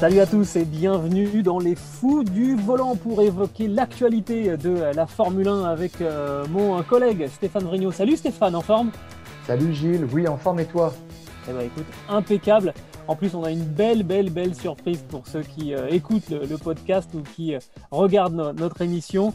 Salut à tous et bienvenue dans les fous du volant pour évoquer l'actualité de la Formule 1 avec euh, mon collègue Stéphane Vrignot. Salut Stéphane, en forme? Salut Gilles, oui en forme et toi? Eh ben écoute, impeccable. En plus, on a une belle, belle, belle surprise pour ceux qui euh, écoutent le, podcast ou qui euh, regardent notre émission.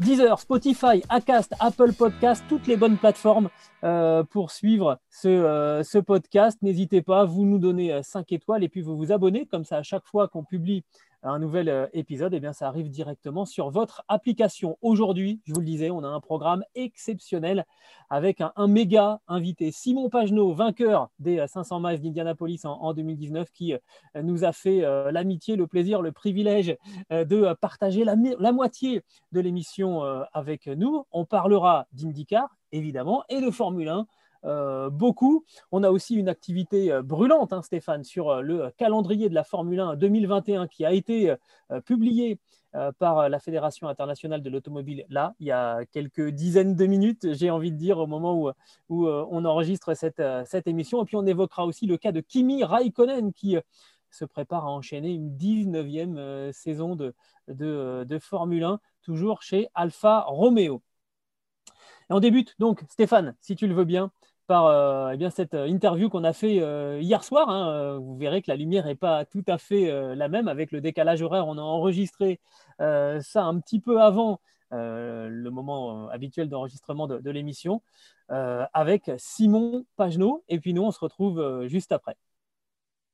Deezer, Spotify, Acast, Apple Podcast, toutes les bonnes plateformes euh, pour suivre ce, ce podcast. N'hésitez pas, vous nous donnez 5 étoiles et puis vous vous abonnez. Comme ça, à chaque fois qu'on publie un nouvel euh, épisode, eh bien, ça arrive directement sur votre application. Aujourd'hui, je vous le disais, on a un programme exceptionnel avec un, méga invité, Simon Pagenaud, vainqueur des 500 miles d'Indianapolis en, 2019, qui euh, nous a fait euh, l'amitié, le plaisir, le privilège de partager la moitié de l'émission avec nous. On parlera d'IndyCar, évidemment, et de Formule 1. Euh, beaucoup. On a aussi une activité euh, brûlante, hein, Stéphane, sur euh, le calendrier de la Formule 1 2021 qui a été publié par la Fédération internationale de l'automobile là, il y a quelques dizaines de minutes, j'ai envie de dire, au moment où, on enregistre cette, émission. Et puis on évoquera aussi le cas de Kimi Raikkonen qui se prépare à enchaîner une 19e saison de Formule 1, toujours chez Alfa Romeo. Et on débute donc, Stéphane, si tu le veux bien, par euh, eh bien, cette euh, interview qu'on a fait euh, hier soir. Hein, vous verrez que la lumière n'est pas tout à fait la même avec le décalage horaire. On a enregistré ça un petit peu avant le moment habituel d'enregistrement de, de l'émission avec Simon Pagenaud. Et puis nous, on se retrouve juste après.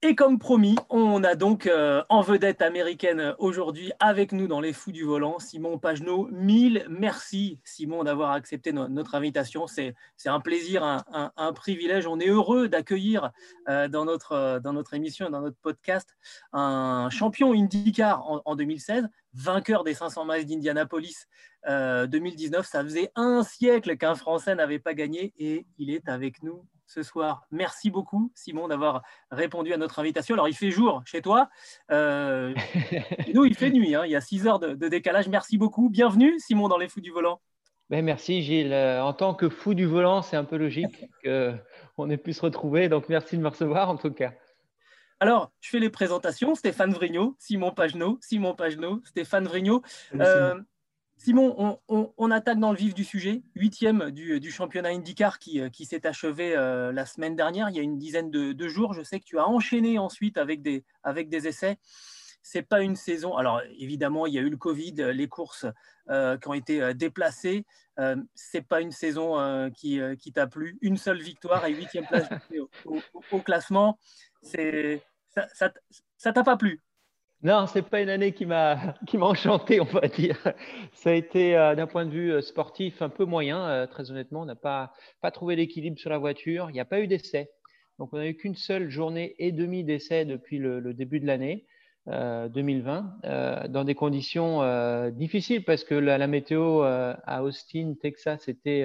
Et comme promis, on a donc euh, en vedette américaine aujourd'hui avec nous dans les fous du volant, Simon Pagenaud. Mille merci, Simon, d'avoir accepté notre invitation. C'est un plaisir, un, privilège. On est heureux d'accueillir euh, dans, notre, euh, dans notre émission, dans notre podcast, un champion IndyCar en, en 2016, vainqueur des 500 miles d'Indianapolis 2019. Ça faisait un siècle qu'un Français n'avait pas gagné et il est avec nous ce soir. Merci beaucoup, Simon, d'avoir répondu à notre invitation. Alors, il fait jour chez toi. Euh, nous, il fait nuit. Hein. Il y a six heures de, décalage. Merci beaucoup. Bienvenue, Simon, dans les Fous du Volant. Ben, merci, Gilles. Euh, en tant que fou du volant, c'est un peu logique qu'on ait pu se retrouver. Donc, merci de me recevoir, en tout cas. Alors, je fais les présentations. Stéphane Vrignot, Simon Pagenaud, Simon Pagenaud, Stéphane Vrignot. Simon, on, attaque dans le vif du sujet. Huitième du, championnat IndyCar qui, euh, s'est achevé euh, la semaine dernière, il y a une dizaine de, jours. Je sais que tu as enchaîné ensuite avec des, avec des essais. C'est pas une saison. Alors évidemment, il y a eu le Covid, les courses euh, qui ont été déplacées. Euh, c'est pas une saison qui, qui t'a plu. Une seule victoire et huitième place au, classement. C'est ça, ça t'a pas plu? Non, c'est pas une année qui m'a enchanté, on va dire. Ça a été euh, d'un point de vue euh, sportif un peu moyen, euh, très honnêtement. On n'a pas pas trouvé l'équilibre sur la voiture. Il n'y a pas eu d'essai, donc on n'a eu qu'une seule journée et demie d'essai depuis le, début de l'année 2020, dans des conditions difficiles parce que la, la météo à Austin, Texas, était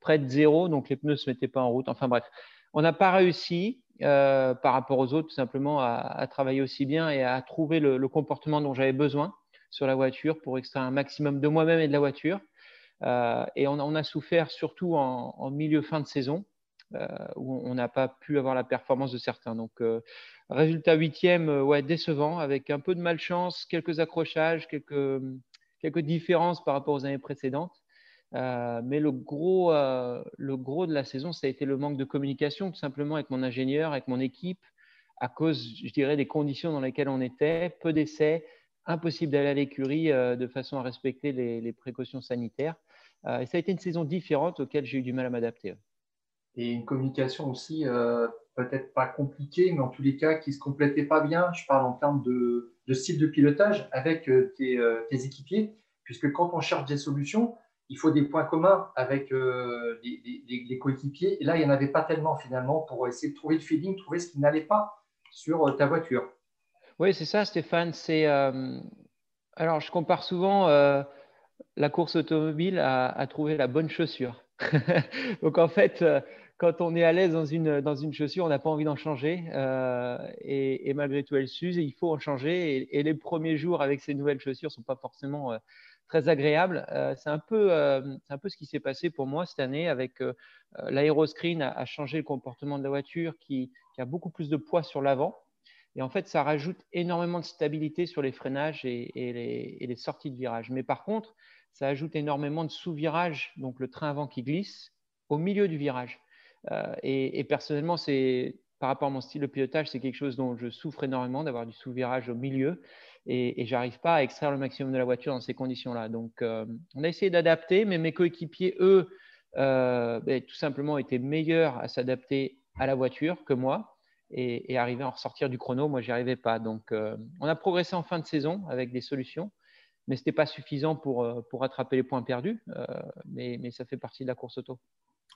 près de zéro, donc les pneus se mettaient pas en route. Enfin bref, on n'a pas réussi. Euh, par rapport aux autres, tout simplement à, travailler aussi bien et à trouver le, comportement dont j'avais besoin sur la voiture pour extraire un maximum de moi-même et de la voiture. Euh, et on, a souffert surtout en, milieu fin de saison, euh, où on n'a pas pu avoir la performance de certains. Donc, résultat huitième, ouais, décevant, avec un peu de malchance, quelques accrochages, quelques, quelques différences par rapport aux années précédentes. Euh, mais le gros, euh, le gros de la saison, ça a été le manque de communication, tout simplement avec mon ingénieur, avec mon équipe, à cause, je dirais, des conditions dans lesquelles on était, peu d'essais, impossible d'aller à l'écurie euh, de façon à respecter les, précautions sanitaires. et ça a été une saison différente auquel j'ai eu du mal à m'adapter. Et une communication aussi, peut-être pas compliquée, mais en tous les cas, qui ne se complétait pas bien. Je parle en termes de, style de pilotage avec tes, tes équipiers, puisque quand on cherche des solutions, il faut des points communs avec euh, les, coéquipiers. Et là, il n'y en avait pas tellement finalement pour essayer de trouver le feeling, trouver ce qui n'allait pas sur euh, ta voiture. Oui, c'est ça, Stéphane. C'est euh, alors je compare souvent la course automobile à, trouver la bonne chaussure. Donc en fait, quand on est à l'aise dans une, dans une chaussure, on n'a pas envie d'en changer. Et, malgré tout, elle s'use et il faut en changer. Et, et, les premiers jours avec ces nouvelles chaussures ne sont pas forcément très agréable. Euh, c'est un, peu, euh, un peu ce qui s'est passé pour moi cette année avec euh, l'aéroscreen a, a, changé le comportement de la voiture qui, a beaucoup plus de poids sur l'avant. Et en fait, ça rajoute énormément de stabilité sur les freinages et, les, sorties de virage. Mais par contre, ça ajoute énormément de sous-virage, donc le train avant qui glisse, au milieu du virage. et, personnellement, c'est par rapport à mon style de pilotage, c'est quelque chose dont je souffre énormément d'avoir du sous-virage au milieu et, et j'arrive pas à extraire le maximum de la voiture dans ces conditions-là. Donc, euh, on a essayé d'adapter, mais mes coéquipiers, eux, euh, ben, tout simplement étaient meilleurs à s'adapter à la voiture que moi et, et arriver à en ressortir du chrono. Moi, j'y arrivais pas. Donc, euh, on a progressé en fin de saison avec des solutions, mais ce n'était pas suffisant pour, pour rattraper les points perdus, mais, mais ça fait partie de la course auto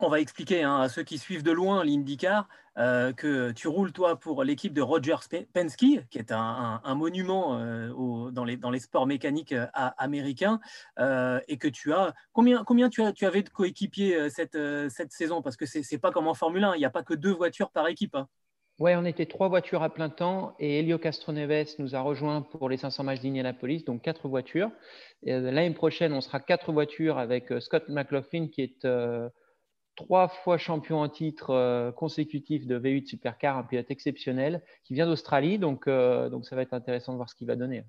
on va expliquer hein, à ceux qui suivent de loin l'IndyCar euh, que tu roules toi pour l'équipe de Roger Penske, qui est un, monument euh, dans, les, sports mécaniques euh, américains, et que tu as combien, combien tu, avais de coéquipiers cette, saison? Parce que c'est pas comme en Formule 1, il n'y a pas que deux voitures par équipe. Hein. Oui, on était trois voitures à plein temps et Elio Castroneves nous a rejoint pour les 500 matchs d'Indianapolis, donc quatre voitures. L'année prochaine, on sera quatre voitures avec Scott McLaughlin qui est trois fois champion en titre euh, consécutif de V8 Supercar, un pilote exceptionnel qui vient d'Australie. Donc, euh, donc, ça va être intéressant de voir ce qu'il va donner.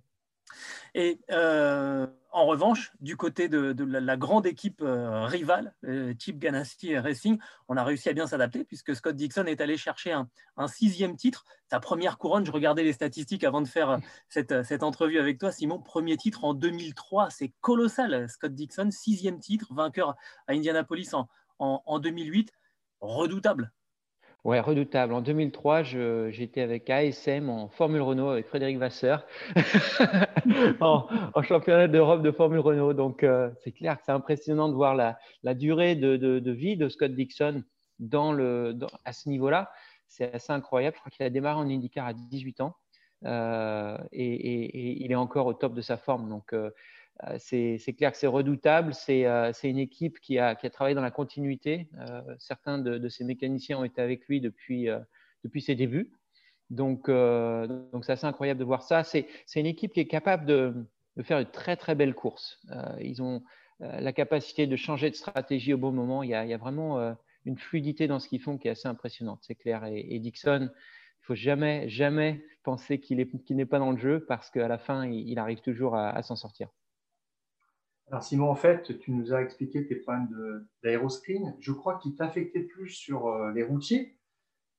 Et euh, en revanche, du côté de, la, grande équipe rivale, Chip Ganassi Racing, on a réussi à bien s'adapter puisque Scott Dixon est allé chercher un, sixième titre. Sa première couronne, je regardais les statistiques avant de faire cette, cette entrevue avec toi, Simon. Premier titre en 2003, c'est colossal. Scott Dixon, sixième titre, vainqueur à Indianapolis en, en, 2008, redoutable. Ouais, redoutable. En 2003, j'étais avec ASM en Formule Renault avec Frédéric Vasseur en, championnat d'Europe de Formule Renault. Donc, euh, c'est clair que c'est impressionnant de voir la, durée de, vie de Scott Dixon dans le, à ce niveau-là. C'est assez incroyable. Je crois qu'il a démarré en IndyCar à 18 ans euh, et, il est encore au top de sa forme. Donc, euh, c'est clair que c'est redoutable. C'est euh, une équipe qui a, travaillé dans la continuité. Euh, certains de, ses mécaniciens ont été avec lui depuis, ses débuts. Donc, c'est assez incroyable de voir ça. C'est une équipe qui est capable de, faire une très très belle course. ils ont la capacité de changer de stratégie au bon moment. Il y a, vraiment une fluidité dans ce qu'ils font qui est assez impressionnante, c'est clair. Et, Dixon, il faut jamais jamais penser qu'il n'est pas dans le jeu parce qu'à la fin, il, arrive toujours à s'en sortir. Alors Simon, en fait, tu nous as expliqué tes problèmes d'aéroscreen. Je crois qu'il t'affectait plus sur euh, les routiers.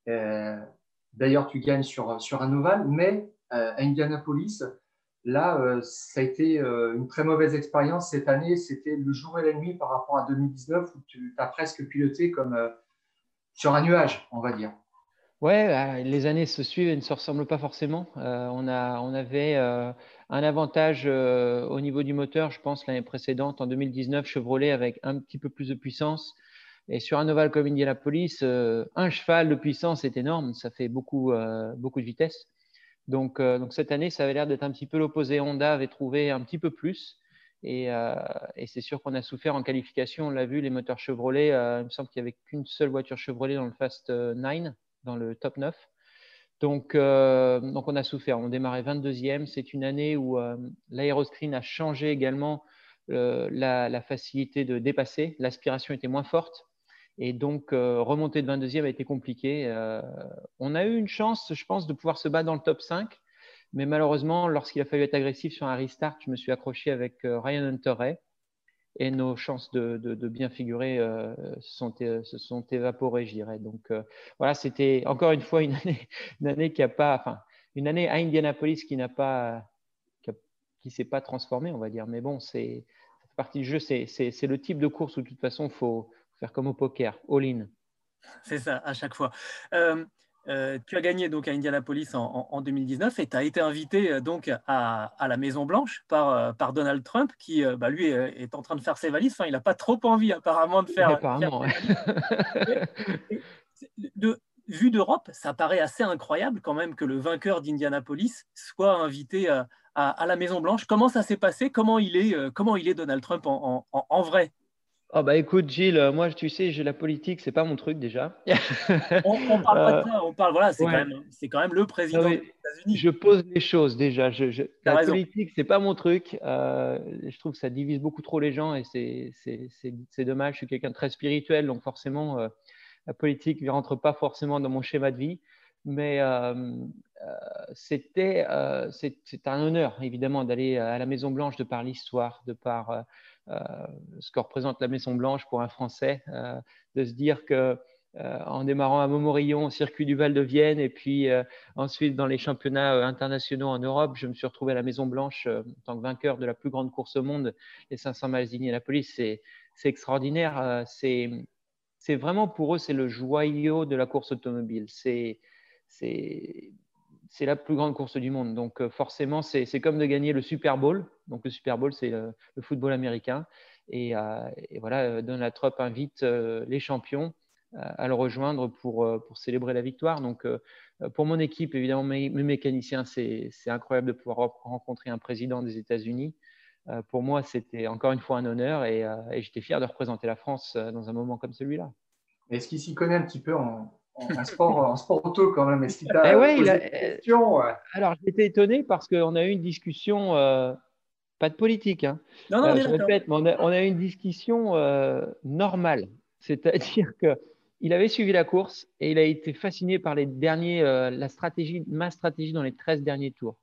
Euh, d'ailleurs, tu gagnes sur, sur un ovale, mais euh, à Indianapolis, là, ça a été une très mauvaise expérience cette année. C'était le jour et la nuit par rapport à 2019 où tu as presque piloté comme sur un nuage, on va dire. Ouais, les années se suivent et ne se ressemblent pas forcément. on, a, on avait un avantage euh, au niveau du moteur, je pense, l'année précédente, en 2019, Chevrolet avec un petit peu plus de puissance. Et sur un ovale comme Indianapolis, euh, un cheval de puissance est énorme, ça fait beaucoup, euh, beaucoup de vitesse. Donc, donc cette année, ça avait l'air d'être un petit peu l'opposé. Honda avait trouvé un petit peu plus. Et, et c'est sûr qu'on a souffert en qualification. On l'a vu, les moteurs Chevrolet, il me semble qu'il n'y avait qu'une seule voiture Chevrolet dans le Fast 9, dans le top 9. Donc, euh, donc, on a souffert. On démarrait 22e. C'est une année où euh, l'aéroscreen a changé également euh, la, facilité de dépasser. L'aspiration était moins forte. Et donc, remonter de 22e a été compliqué. on a eu une chance, je pense, de pouvoir se battre dans le top 5. Mais malheureusement, lorsqu'il a fallu être agressif sur un restart, je me suis accroché avec Ryan Hunter et nos chances de, bien figurer euh, se, sont, évaporées, je dirais. Donc euh, voilà, c'était encore une fois une année, une année qui a pas, enfin, une année à Indianapolis qui n'a pas, qui, s'est pas transformée, on va dire. Mais bon, c'est partie du jeu. C'est le type de course où de toute façon, faut faire comme au poker, all-in. C'est ça, à chaque fois. Euh, euh, tu as gagné donc à Indianapolis en, 2019 et tu as été invité euh, donc à, la Maison Blanche par, euh, par Donald Trump qui bah, lui est, en train de faire ses valises. Enfin, il n'a pas trop envie apparemment de faire. Apparemment. de, vue d'Europe, ça paraît assez incroyable quand même que le vainqueur d'Indianapolis soit invité à, à, la Maison Blanche. Comment ça s'est passé? Comment il est Comment il est Donald Trump en, en vrai? Oh bah écoute Gilles, euh, moi tu sais, j'ai la politique, c'est pas mon truc déjà. on, on, parle pas de ça, on parle voilà, c'est quand même quand même le président des États-Unis. Je pose les choses déjà. Je, la politique, c'est pas mon truc. Euh, je trouve que ça divise beaucoup trop les gens et c'est dommage. Je suis quelqu'un de très spirituel, donc forcément euh, la politique ne rentre pas forcément dans mon schéma de vie. Mais c'était c'est un honneur évidemment d'aller à la Maison Blanche de par l'histoire, de par euh, ce que représente la Maison Blanche pour un Français, euh, de se dire que euh, en démarrant à Montmorillon au circuit du Val de Vienne et puis ensuite dans les championnats internationaux en Europe, je me suis retrouvé à la Maison Blanche en tant que vainqueur de la plus grande course au monde, les 500 miles la police C'est extraordinaire. C'est vraiment pour eux, c'est le joyau de la course automobile. C'est c'est la plus grande course du monde. Donc euh, forcément, c'est comme de gagner le Super Bowl. Donc le Super Bowl, c'est le, football américain. Et, euh, voilà, euh, Donald Trump invite les champions à le rejoindre pour, pour célébrer la victoire. Donc pour mon équipe, évidemment, mes, mécaniciens, c'est incroyable de pouvoir rencontrer un président des États-Unis. pour moi, c'était encore une fois un honneur et, et j'étais fier de représenter la France dans un moment comme celui-là. Est-ce qu'il s'y connaît un petit peu en, en sport, en sport auto quand même. Est-ce qu'il t'a eh ouais, question Alors, j'étais étonné parce qu'on a eu une discussion, euh, pas de politique, hein. non, non, euh, je répète, mais on a, eu une discussion euh, normale. C'est-à-dire qu'il avait suivi la course et il a été fasciné par les derniers, la stratégie, ma stratégie dans les 13 derniers tours.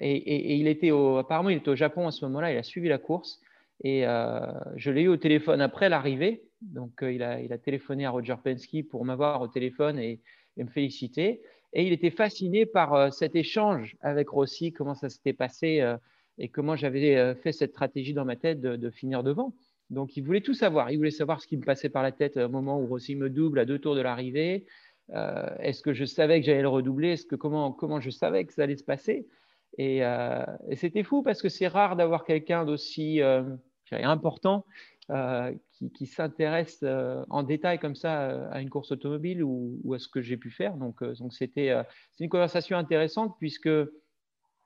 Et, et, il était au, apparemment, il était au Japon à ce moment-là, il a suivi la course et je l'ai eu au téléphone après l'arrivée donc, euh, il, a, téléphoné à Roger Penske pour m'avoir au téléphone et, me féliciter. Et il était fasciné par euh, cet échange avec Rossi, comment ça s'était passé euh, et comment j'avais fait cette stratégie dans ma tête de, finir devant. Donc, il voulait tout savoir. Il voulait savoir ce qui me passait par la tête au moment où Rossi me double à deux tours de l'arrivée. Est-ce que je savais que j'allais le redoubler? Est-ce que comment, comment je savais que ça allait se passer? Et, c'était fou parce que c'est rare d'avoir quelqu'un d'aussi important qui, s'intéresse euh, en détail comme ça euh, à une course automobile ou, à ce que j'ai pu faire. Donc, donc c'était une conversation intéressante puisque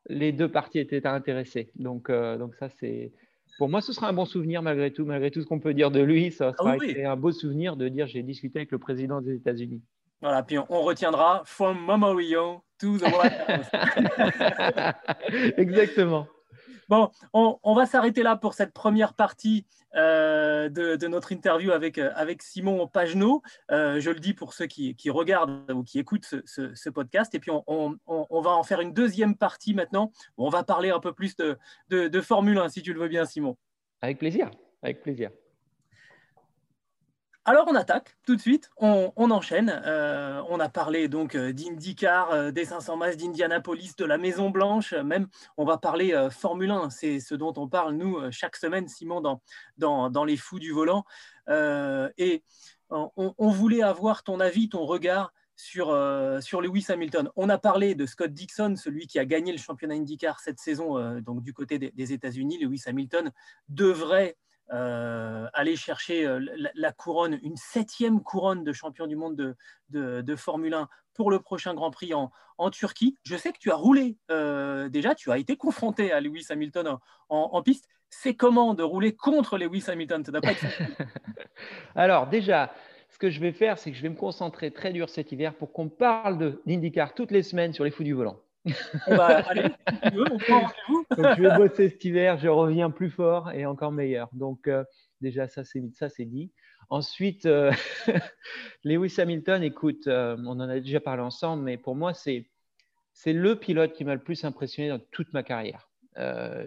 les deux parties étaient intéressées. Donc, donc ça, c'est pour moi, ce sera un bon souvenir malgré tout, malgré tout ce qu'on peut dire de lui. Ça sera ah un beau souvenir de dire j'ai discuté avec le président des États-Unis. Voilà, puis on, retiendra From Rio to the White House. Exactement. Bon, on, va s'arrêter là pour cette première partie euh, de, notre interview avec, euh, Simon Pagenaud. Euh, je le dis pour ceux qui, regardent ou qui écoutent ce, podcast. Et puis, on, va en faire une deuxième partie maintenant. on va parler un peu plus de, de Formule 1, si tu le veux bien, Simon. Avec plaisir, avec plaisir. Alors on attaque tout de suite, on, enchaîne. Euh, on a parlé donc euh, d'IndyCar, euh, des 500 masses d'Indianapolis, de la Maison Blanche, même on va parler Formule 1. C'est ce dont on parle nous chaque semaine, Simon, dans, dans, les fous du volant. et on, voulait avoir ton avis, ton regard sur, sur Lewis Hamilton. On a parlé de Scott Dixon, celui qui a gagné le championnat IndyCar cette saison, donc du côté des, des États-Unis. Lewis Hamilton devrait euh, aller chercher euh, la, couronne, une septième couronne de champion du monde de, Formule 1 pour le prochain Grand Prix en, Turquie. Je sais que tu as roulé euh, déjà, tu as été confronté à Lewis Hamilton en, piste. C'est comment de rouler contre Lewis Hamilton? Ça pas Alors déjà, ce que je vais faire, c'est que je vais me concentrer très dur cet hiver pour qu'on parle de l'IndyCar toutes les semaines sur les fous du volant. Bah, allez, tu veux, on prend rendez-vous. je vais bosser cet hiver, je reviens plus fort et encore meilleur. Donc, euh, déjà, ça, c'est, ça, c'est dit. Ensuite, euh, Lewis Hamilton, écoute, euh, on en a déjà parlé ensemble, mais pour moi, c'est, c'est le pilote qui m'a le plus impressionné dans toute ma carrière.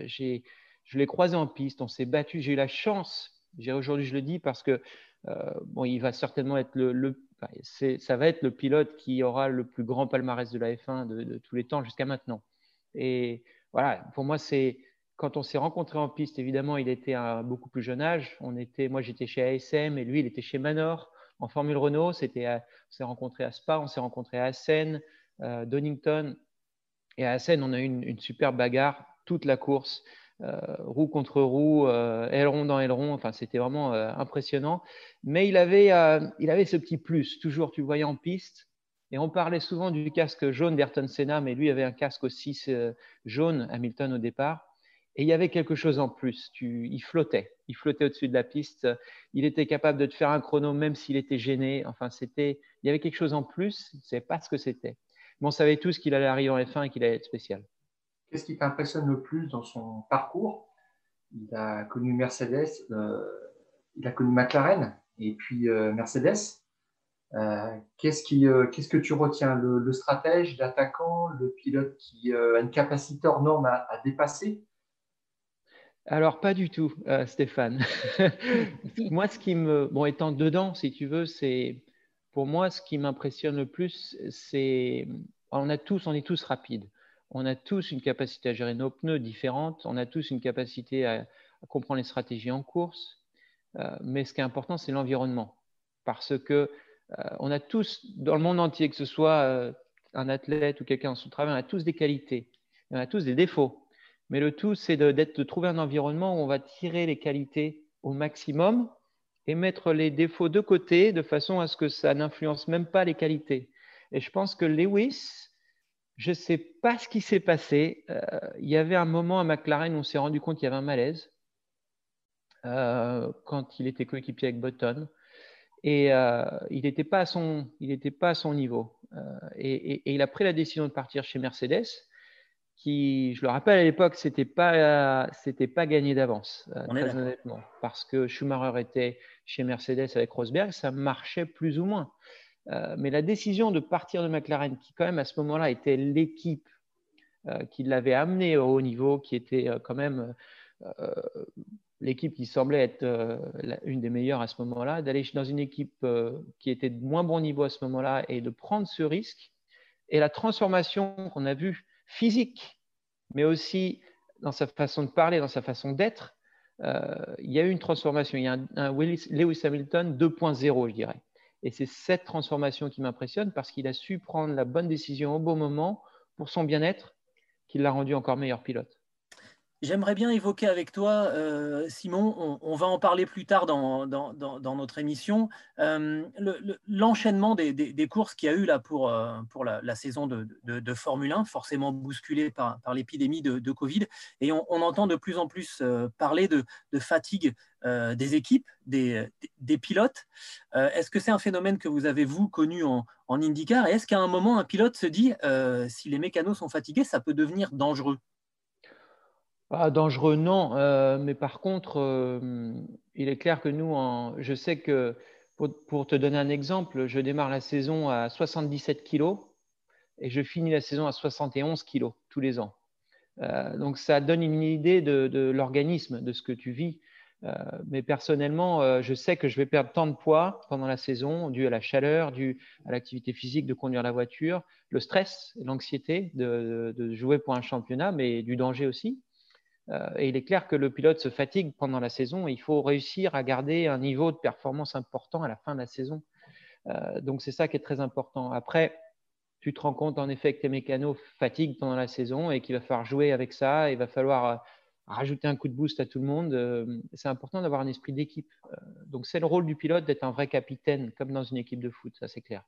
j'ai, je l'ai croisé en piste, on s'est battu, j'ai eu la chance, aujourd'hui je le dis parce que bon, il va certainement être le, le ça va être le pilote qui aura le plus grand palmarès de la F1 de, tous les temps jusqu'à maintenant. Et voilà, pour moi, c'est quand on s'est rencontrés en piste, évidemment, il était à un beaucoup plus jeune âge. On était, moi, j'étais chez ASM et lui, il était chez Manor. En Formule Renault, c'était on s'est rencontré à Spa, on s'est rencontré à Assen, Donington. Et à Assen, on a eu une, une superbe bagarre toute la course. Euh, roue contre roue, euh, aileron dans aileron. Enfin, c'était vraiment euh, impressionnant. Mais il avait, il avait ce petit plus. Toujours, tu voyais en piste. Et on parlait souvent du casque jaune d'Ayrton Senna, mais lui avait un casque aussi jaune, Hamilton au départ. Et il y avait quelque chose en plus. Tu, il flottait. Il flottait au-dessus de la piste. Il était capable de te faire un chrono même s'il était gêné. Enfin, c'était, il y avait quelque chose en plus. Il ne savait pas ce que c'était. Mais on savait tous qu'il allait arriver en F1 et qu'il allait être spécial. Qu'est-ce qui t'impressionne le plus dans son parcours? Il a connu Mercedes, euh, il a connu McLaren et puis euh, Mercedes. Euh, qu'est-ce, que tu retiens? Le, stratège, l'attaquant, le pilote qui a une capacité hors norme à, dépasser? Alors, pas du tout, Stéphane. moi, ce qui me. Bon, étant dedans, si tu veux, c'est. Pour moi, ce qui m'impressionne le plus, c'est. On, a tous, on est tous rapides on a tous une capacité à gérer nos pneus différentes, on a tous une capacité à, comprendre les stratégies en course, euh, mais ce qui est important, c'est l'environnement. Parce que euh, on a tous, dans le monde entier, que ce soit euh, un athlète ou quelqu'un dans son travail, on a tous des qualités, on a tous des défauts. Mais le tout, c'est de trouver un environnement où on va tirer les qualités au maximum et mettre les défauts de côté de façon à ce que ça n'influence même pas les qualités. Et je pense que Lewis, je ne sais pas ce qui s'est passé. Euh, il y avait un moment à McLaren où on s'est rendu compte qu'il y avait un malaise euh, quand il était coéquipier avec Button. Et euh, il n'était pas, à son, pas à son niveau. Et, il a pris la décision de partir chez Mercedes, qui, je le rappelle à l'époque, ce n'était pas, pas gagné d'avance, très honnêtement. Parce que Schumacher était chez Mercedes avec Rosberg, ça marchait plus ou moins. Euh, mais la décision de partir de McLaren, qui quand même à ce moment-là était l'équipe euh, qui l'avait amené au haut niveau, qui était euh, quand même l'équipe qui semblait être une des meilleures à ce moment-là, d'aller dans une équipe qui était de moins bon niveau à ce moment-là et de prendre ce risque. Et la transformation qu'on a vue physique, mais aussi dans sa façon de parler, dans sa façon d'être, il y a eu une transformation. Il y a un Lewis Hamilton 2.0, je dirais. Et c'est cette transformation qui m'impressionne parce qu'il a su prendre la bonne décision au bon moment pour son bien-être qui l'a rendu encore meilleur pilote. J'aimerais bien évoquer avec toi, euh, Simon, on, va en parler plus tard dans, notre émission, euh, l'enchaînement des, courses qu'il y a eu là pour, euh, la, saison de, Formule 1, forcément bousculée par, l'épidémie de, Covid. Et on, entend de plus en plus parler de, fatigue des équipes, des, des pilotes. est-ce que c'est un phénomène que vous avez, vous, connu en, en IndyCar? Et est-ce qu'à un moment, un pilote se dit, si les mécanos sont fatigués, ça peut devenir dangereux? Dangereux, non. Euh, mais par contre, euh, il est clair que nous, je sais que, pour, te donner un exemple, je démarre la saison à 77 kg et je finis la saison à 71 kg tous les ans. Euh, donc, ça donne une idée de, l'organisme, de ce que tu vis. mais personnellement, je sais que je vais perdre tant de poids pendant la saison, dû à la chaleur, dû à l'activité physique de conduire la voiture, le stress, l'anxiété de jouer pour un championnat, mais du danger aussi. Euh, et il est clair que le pilote se fatigue pendant la saison. il faut réussir à garder un niveau de performance important à la fin de la saison. Euh, donc c'est ça qui est très important. Après, tu te rends compte en effet que tes mécanos fatiguent pendant la saison et qu'il va falloir jouer avec ça. Il va falloir euh, rajouter un coup de boost à tout le monde. C'est important d'avoir un esprit d'équipe. Donc c'est le rôle du pilote d'être un vrai capitaine, comme dans une équipe de foot, ça c'est clair.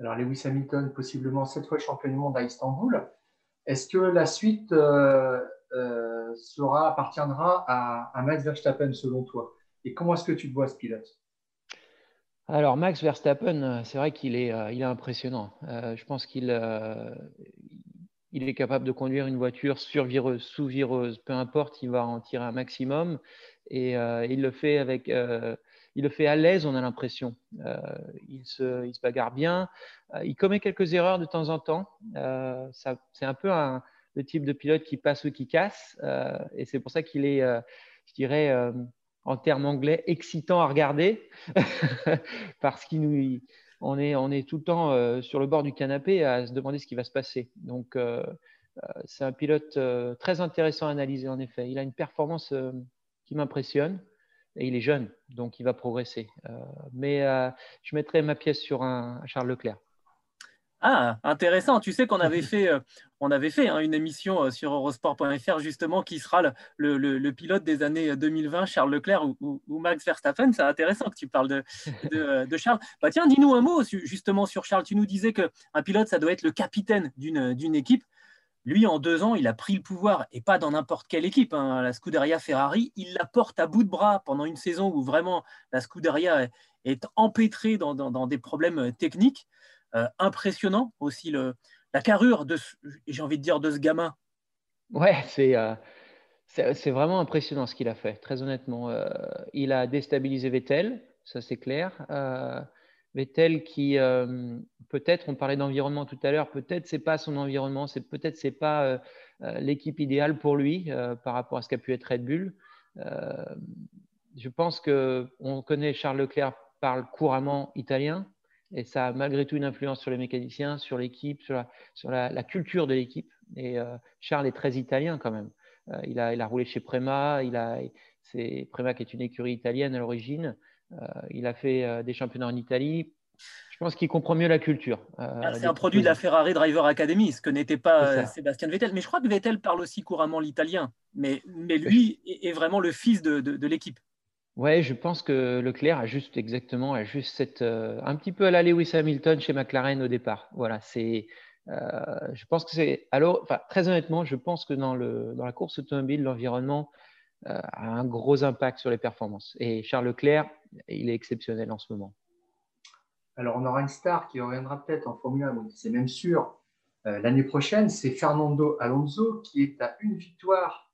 Alors Lewis Hamilton, possiblement cette fois champion du monde à Istanbul. Est-ce que la suite sera, appartiendra à, Max Verstappen selon toi Et comment est-ce que tu vois ce pilote? Alors Max Verstappen, euh, c'est vrai qu'il est, euh, impressionnant. je pense qu'il il est capable de conduire une voiture survireuse, sous-vireuse, peu importe, il va en tirer un maximum et il le fait avec, il le fait à l'aise, on a l'impression. il, se, il se bagarre bien, il commet quelques erreurs de temps en temps. c'est un peu un, le type de pilote qui passe ou qui casse. Euh, et c'est pour ça qu'il est, euh, je dirais, euh, en termes anglais, excitant à regarder, parce on est, on est tout le temps sur le bord du canapé à se demander ce qui va se passer. Donc, c'est un pilote très intéressant à analyser, en effet. Il a une performance qui m'impressionne. et il est jeune, donc il va progresser. mais je mettrai ma pièce sur un Charles Leclerc. Ah, intéressant. Tu sais qu'on avait fait, euh, on avait fait hein, une émission euh, sur Eurosport.fr justement qui sera le, pilote des années 2020, Charles Leclerc ou, Max Verstappen. C'est intéressant que tu parles de, Charles. Bah, tiens, dis-nous un mot justement sur Charles. Tu nous disais qu'un pilote, ça doit être le capitaine d'une équipe. Lui, en deux ans, il a pris le pouvoir et pas dans n'importe quelle équipe. Hein. La Scuderia Ferrari, il la porte à bout de bras pendant une saison où vraiment la Scuderia est, empêtrée dans des problèmes techniques. Euh, impressionnant aussi le, la carrure de, j'ai envie de dire, de ce gamin. Ouais, c'est euh, vraiment impressionnant ce qu'il a fait, très honnêtement. Euh, il a déstabilisé Vettel, ça c'est clair. Vettel qui peut-être, on parlait d'environnement tout à l'heure, peut-être c'est pas son environnement, c'est peut-être c'est pas l'équipe idéale pour lui par rapport à ce qu'a pu être Red Bull. je pense que on connaît Charles Leclerc parle couramment italien. Et ça a malgré tout une influence sur les mécaniciens, sur l'équipe, sur, la, sur la, culture de l'équipe. Et euh, Charles est très italien quand même. Euh, il, a, il, a, roulé chez Prema. Il a, c'est Prema qui est une écurie italienne à l'origine. Euh, il a fait des championnats en Italie. Je pense qu'il comprend mieux la culture. Ah, c'est un produit de la Ferrari Driver Academy, ce que n'était pas Sébastien Vettel. Mais je crois que Vettel parle aussi couramment l'italien. Mais, mais lui est, vraiment le fils de, de l'équipe. Ouais, je pense que Leclerc a juste exactement, a juste cette, euh, un petit peu à la Lewis Hamilton chez McLaren au départ. Voilà, c'est, euh, je pense que c'est, alors, très honnêtement, je pense que dans, le, dans la course automobile, l'environnement euh, a un gros impact sur les performances. Et Charles Leclerc, il est exceptionnel en ce moment. Alors, on aura une star qui reviendra peut-être en Formule 1, c'est même sûr. L'année prochaine, c'est Fernando Alonso qui est à une victoire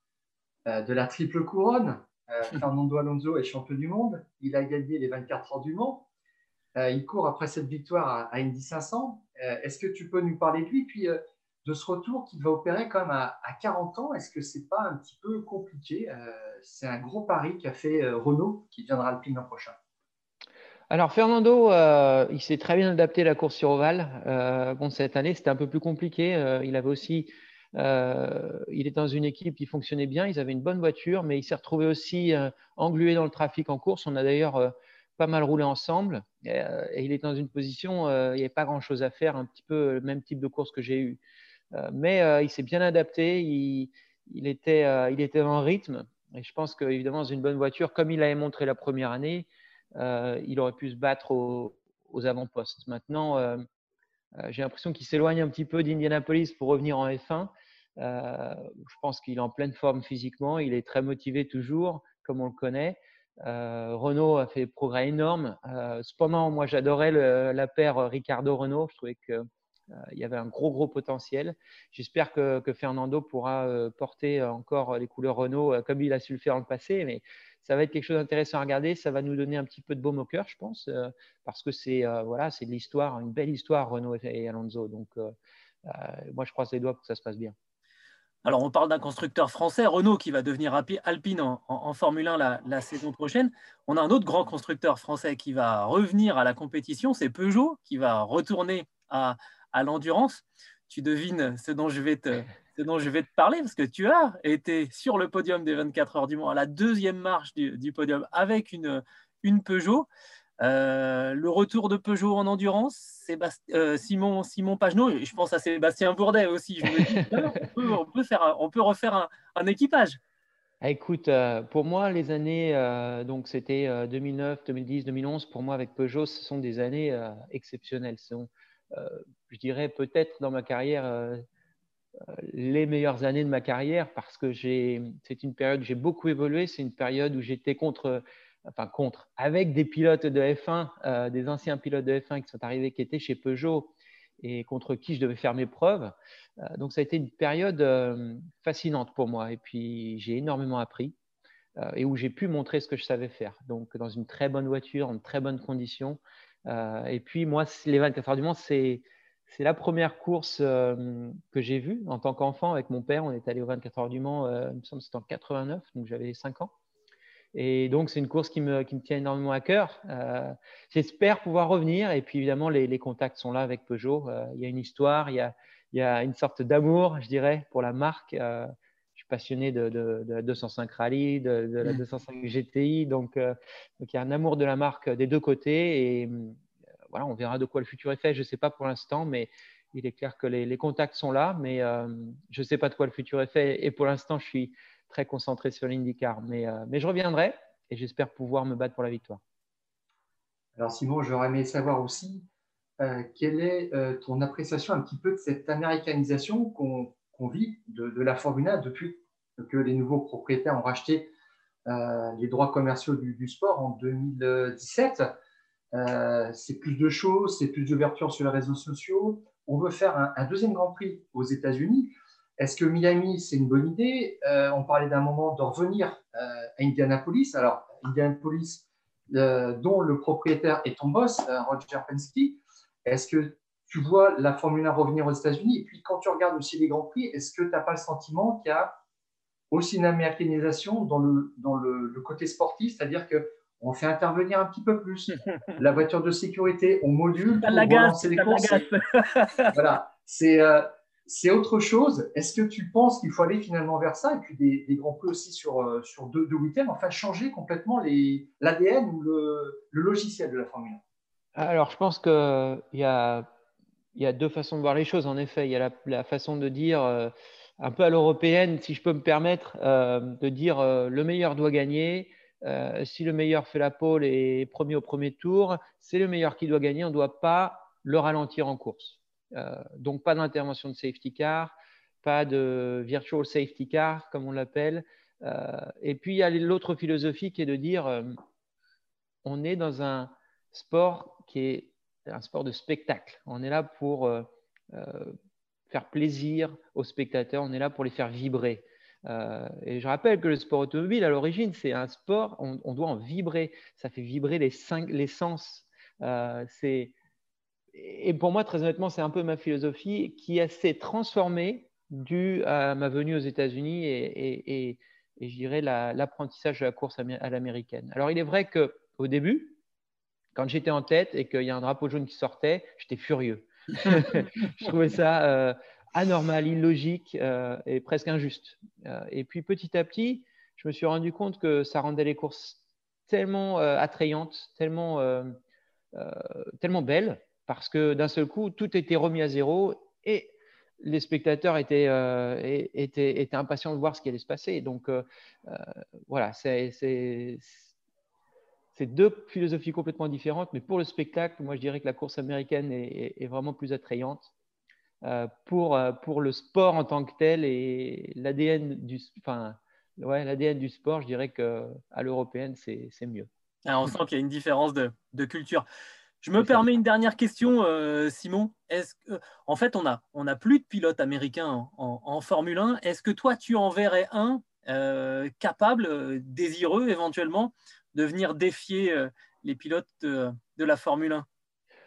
de la triple couronne. Euh, Fernando Alonso est champion du monde. Il a gagné les 24 heures du Mans. Euh, il court après cette victoire à, Indy 500. Euh, est-ce que tu peux nous parler de lui Puis de ce retour qu'il va opérer quand même à, 40 ans, est-ce que c'est pas un petit peu compliqué? C'est un gros pari qu'a fait Renault qui viendra Alpine l'an prochain. Alors Fernando, il s'est très bien adapté à la course sur Oval. bon, cette année, c'était un peu plus compliqué. il avait aussi euh, il est dans une équipe qui fonctionnait bien, ils avaient une bonne voiture, mais il s'est retrouvé aussi euh, englué dans le trafic en course. On a d'ailleurs euh, pas mal roulé ensemble et, il est dans une position, il n'y avait pas grand-chose à faire, un petit peu le même type de course que j'ai eu. mais il s'est bien adapté, il, était, il était en rythme. Et je pense qu'évidemment, dans une bonne voiture, comme il l'avait montré la première année, il aurait pu se battre aux, aux avant-postes. Maintenant, j'ai l'impression qu'il s'éloigne un petit peu d'Indianapolis pour revenir en F1. Euh, je pense qu'il est en pleine forme physiquement, il est très motivé toujours, comme on le connaît. Euh, Renault a fait des progrès énormes. Euh, cependant, moi, j'adorais la paire Ricardo-Renault. Je trouvais qu'il y avait un gros, gros potentiel. J'espère que, Fernando pourra porter encore les couleurs Renault comme il a su le faire dans le passé. Mais ça va être quelque chose d'intéressant à regarder. Ça va nous donner un petit peu de baume au cœur, je pense, parce que c'est voilà, c'est de l'histoire, une belle histoire, Renault et Alonso. Donc, moi, je croise les doigts pour que ça se passe bien. Alors, on parle d'un constructeur français, Renault, qui va devenir Alpine en, Formule 1 la, saison prochaine. On a un autre grand constructeur français qui va revenir à la compétition, c'est Peugeot, qui va retourner à, l'endurance. Tu devines ce dont, je vais te, parler, parce que tu as été sur le podium des 24 heures du Mans, à la deuxième marche du, podium, avec une Peugeot. Euh, le retour de Peugeot en endurance, euh, Simon, Simon Pagenaud, je pense à Sébastien Bourdet aussi. on, peut, faire, on peut refaire un, équipage. Ah, écoute, euh, pour moi, les années, donc c'était 2009, 2010, 2011, pour moi avec Peugeot, ce sont des années exceptionnelles. Ce sont, je dirais peut-être dans ma carrière, les meilleures années de ma carrière parce que c'est une période où j'ai beaucoup évolué. C'est une période où j'étais contre enfin contre, avec des pilotes de F1, euh, des anciens pilotes de F1 qui sont arrivés, qui étaient chez Peugeot et contre qui je devais faire mes preuves. Euh, donc ça a été une période euh, fascinante pour moi et puis j'ai énormément appris et où j'ai pu montrer ce que je savais faire. Donc dans une très bonne voiture, en très bonnes conditions. et puis moi, les 24 heures du Mans, c'est la première course que j'ai vue en tant qu'enfant avec mon père. On est allé aux 24 heures du Mans, il me semble c'était en 89, donc j'avais 5 ans. Et donc, c'est une course qui me, qui me, tient énormément à cœur. Euh, j'espère pouvoir revenir. Et puis, évidemment, les, les contacts sont là avec Peugeot. Euh, il y a une histoire, il y a, il y a une sorte d'amour, je dirais, pour la marque. Euh, je suis passionné de, la 205 Rally, de, la 205 mmh. GTI. Donc, donc, il y a un amour de la marque des deux côtés. Et voilà, on verra de quoi le futur est fait. Je ne sais pas pour l'instant, mais il est clair que les, contacts sont là. Mais je ne sais pas de quoi le futur est fait. Et pour l'instant, je suis très concentré sur l'IndyCar. Mais, mais je reviendrai et j'espère pouvoir me battre pour la victoire. Alors Simon, j'aurais aimé savoir aussi euh, quelle est euh, ton appréciation un petit peu de cette américanisation qu'on vit de, la Formule 1 depuis que les nouveaux propriétaires ont racheté euh, les droits commerciaux du, sport en 2017. c'est plus de choses, c'est plus d'ouverture sur les réseaux sociaux. On veut faire un deuxième Grand Prix aux États-Unis. Est-ce que Miami, c'est une bonne idée? On parlait d'un moment de revenir à Indianapolis. Alors, Indianapolis, euh, dont le propriétaire est ton boss, euh, Roger Penske. Est-ce que tu vois la Formule 1 revenir aux États-Unis? Et puis, quand tu regardes aussi les Grands Prix, est-ce que tu n'as pas le sentiment qu'il y a aussi une américanisation dans le, dans le, côté sportif? C'est-à-dire qu'on fait intervenir un petit peu plus la voiture de sécurité, on module pour relancer les courses. voilà, c'est. Euh, c'est autre chose. Est-ce que tu penses qu'il faut aller finalement vers ça Et puis des, grands prix aussi sur, euh, sur deux, week-ends, enfin changer complètement l'ADN ou le, logiciel de la Formule? 1 Alors, je pense qu'il y a, y a deux façons de voir les choses. En effet, il y a la, façon de dire, euh, un peu à l'européenne, si je peux me permettre, euh, de dire le meilleur doit gagner. si le meilleur fait la pole et premier au premier tour, c'est le meilleur qui doit gagner. On ne doit pas le ralentir en course. Euh, donc, pas d'intervention de safety car, pas de virtual safety car, comme on l'appelle. Euh, et puis, il y a l'autre philosophie qui est de dire euh, on est dans un sport qui est un sport de spectacle. On est là pour faire plaisir aux spectateurs, on est là pour les faire vibrer. et je rappelle que le sport automobile, à l'origine, c'est un sport, on, doit en vibrer. Ça fait vibrer les, cinq, les sens. c'est et pour moi, très honnêtement, c'est un peu ma philosophie qui s'est transformée dû à ma venue aux États-Unis et, et, je dirais l'apprentissage de la course à l'américaine. Alors, il est vrai qu'au début, quand j'étais en tête et qu'il y a un drapeau jaune qui sortait, j'étais furieux. je trouvais ça euh, anormal, illogique euh, et presque injuste. Euh, et puis petit à petit, je me suis rendu compte que ça rendait les courses tellement attrayantes, tellement, tellement belles, parce que d'un seul coup, tout était remis à zéro et les spectateurs étaient, euh, étaient, étaient, impatients de voir ce qui allait se passer. Donc euh, euh, voilà, c'est deux philosophies complètement différentes, mais pour le spectacle, moi je dirais que la course américaine est, vraiment plus attrayante. pour, pour le sport en tant que tel et l'ADN du, enfin, ouais, du sport, je dirais qu'à l'européenne, c'est mieux. Ah, on sent qu'il y a une différence de, de culture. Je me permets une dernière question, euh, Simon. Est-ce que, en fait, on n'a on a plus de pilotes américains en, Formule 1. Est-ce que toi, tu en verrais un euh, capable, euh, désireux éventuellement, de venir défier les pilotes de, la Formule 1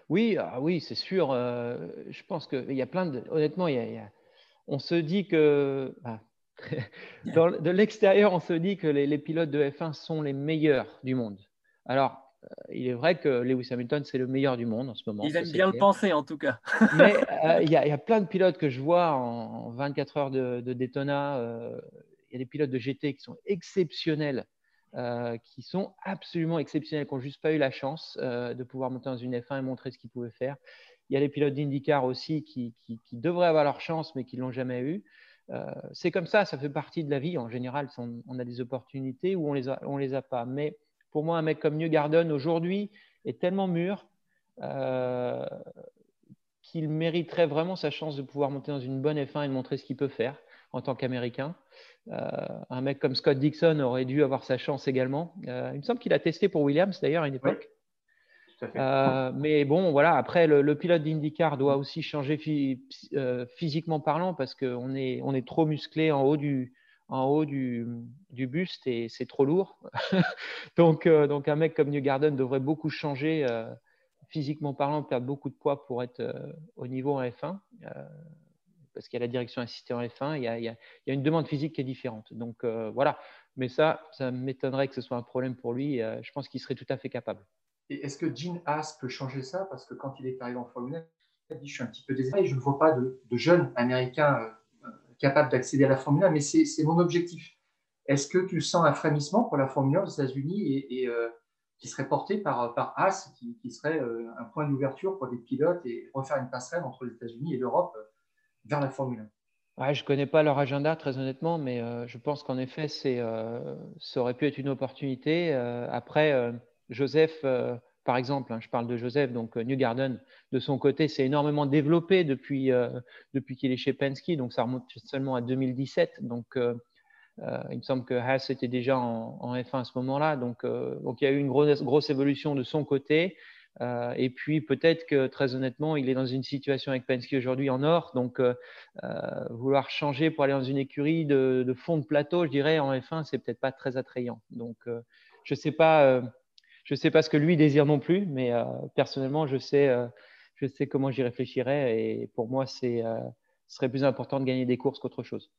Oui, ah oui, c'est sûr. je pense qu'il y a plein de. Honnêtement, on se dit que. Ah, de l'extérieur, on se dit que les, les pilotes de F1 sont les meilleurs du monde. Alors, il est vrai que Lewis Hamilton, c'est le meilleur du monde en ce moment. Ils aiment bien le penser, en tout cas. Mais euh, il y, a plein de pilotes que je vois en, 24 heures de, Daytona. Euh, il y a des pilotes de GT qui sont exceptionnels, qui sont absolument exceptionnels, qui n'ont juste pas eu la chance de pouvoir monter dans une F1 et montrer ce qu'ils pouvaient faire. Il y a des pilotes d'IndyCar aussi qui, devraient avoir leur chance, mais qui ne l'ont jamais eu. c'est comme ça, ça fait partie de la vie. En général, on, a des opportunités ou on les on les a pas. Mais pour moi, un mec comme New Garden aujourd'hui est tellement mûr euh, qu'il mériterait vraiment sa chance de pouvoir monter dans une bonne F1 et de montrer ce qu'il peut faire en tant qu'Américain. Euh, un mec comme Scott Dixon aurait dû avoir sa chance également. Euh, il me semble qu'il a testé pour Williams d'ailleurs à une époque. mais bon, voilà, après, le, pilote d'IndyCar doit aussi changer physiquement parlant parce qu'on est, on est trop musclé en haut du, en haut du, buste et c'est trop lourd. donc, euh, donc, un mec comme New Garden devrait beaucoup changer euh, physiquement parlant, perdre beaucoup de poids pour être euh, au niveau en F1. parce qu'il y a la direction assistée en F1, il y, a, une demande physique qui est différente. Donc voilà, mais ça, ça m'étonnerait que ce soit un problème pour lui. je pense qu'il serait tout à fait capable. Et est-ce que Gene Haas peut changer ça? Parce que quand il est arrivé en Formule 1, il a dit Je suis un petit peu désiré, je ne vois pas de, de jeunes américains capable d'accéder à la Formule 1, mais c'est mon objectif. Est-ce que tu sens un frémissement pour la Formule 1 aux États-Unis et, qui serait porté par, par Haas, qui, serait un point d'ouverture pour des pilotes et refaire une passerelle entre les États-Unis et l'Europe vers la Formule 1 Ouais, je ne connais pas leur agenda très honnêtement, mais euh, je pense qu'en effet, c'est, euh, ça aurait pu être une opportunité. Euh, après, Joseph, par exemple, hein, je parle de Joseph, donc New Garden, de son côté, s'est énormément développé depuis, depuis qu'il est chez Penske, donc ça remonte seulement à 2017. Donc, il me semble que Haas était déjà en, en F1 à ce moment-là. Donc, donc, il y a eu une grosse, grosse évolution de son côté. Euh, et puis peut-être que très honnêtement, il est dans une situation avec Penske aujourd'hui en or, donc euh, euh, vouloir changer pour aller dans une écurie de, fond de plateau, je dirais en F1, c'est peut-être pas très attrayant. Donc je sais pas, je sais pas ce que lui désire non plus, mais personnellement, je sais, je sais comment j'y réfléchirais et pour moi, c'est ce serait plus important de gagner des courses qu'autre chose.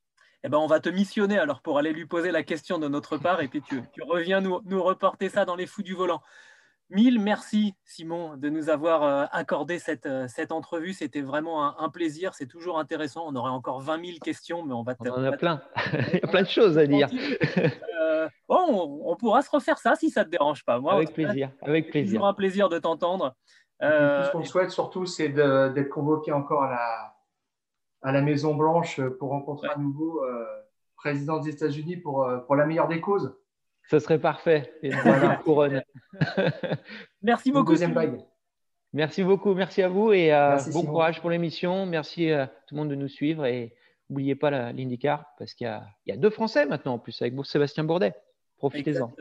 Eh ben, on va te missionner alors pour aller lui poser la question de notre part et puis tu, reviens nous reporter ça dans les fous du volant. Mille merci Simon de nous avoir euh, accordé cette, euh, cette entrevue. C'était vraiment un, plaisir. C'est toujours intéressant. On aurait encore 20 000 questions, mais on va. On en a plein. Il y a plein de choses à dire. Euh, bon, on, pourra se refaire ça si ça te dérange pas. Moi, avec plaisir. Avec plaisir. Toujours un plaisir de t'entendre. ce qu'on souhaite surtout, c'est d'être convoqué encore à la, à la Maison Blanche pour rencontrer un nouveau président des États-Unis pour, pour la meilleure des causes. Ce serait parfait. Et voilà, couronne. merci beaucoup. Merci beaucoup, merci à vous et euh, bon courage pour l'émission. Merci à tout le monde de nous suivre et n'oubliez pas l'IndyCar parce qu'il y, a deux Français maintenant en plus avec Sébastien Bourdet. Profitez-en.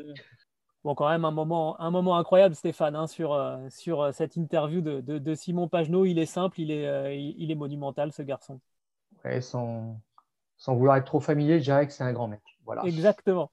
Bon, quand même un moment, un moment incroyable, Stéphane, hein, sur, euh, sur euh, cette interview de, de, Simon Pagenaud. Il est simple, il est, il, est monumental, ce garçon. Ouais, sans vouloir être trop familier, je dirais que c'est un grand mec. Voilà. Exactement.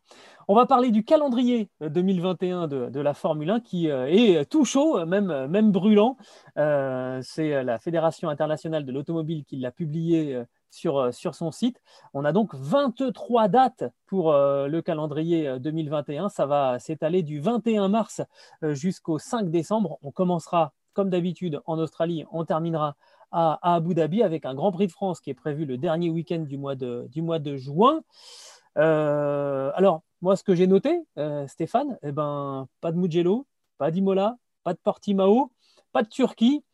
On va parler du calendrier 2021 de, la Formule 1 qui euh, est tout chaud, même, même brûlant. Euh, c'est la Fédération internationale de l'automobile qui l'a publié euh, sur, sur son site. On a donc 23 dates pour le calendrier 2021. Ça va s'étaler du 21 mars jusqu'au 5 décembre. On commencera comme d'habitude en Australie, on terminera à, Abu Dhabi avec un Grand Prix de France qui est prévu le dernier week-end du mois de, du mois de juin. alors, moi, ce que j'ai noté, euh, Stéphane, eh ben, pas de Mugello, pas d'Imola, pas de Portimao, pas de Turquie.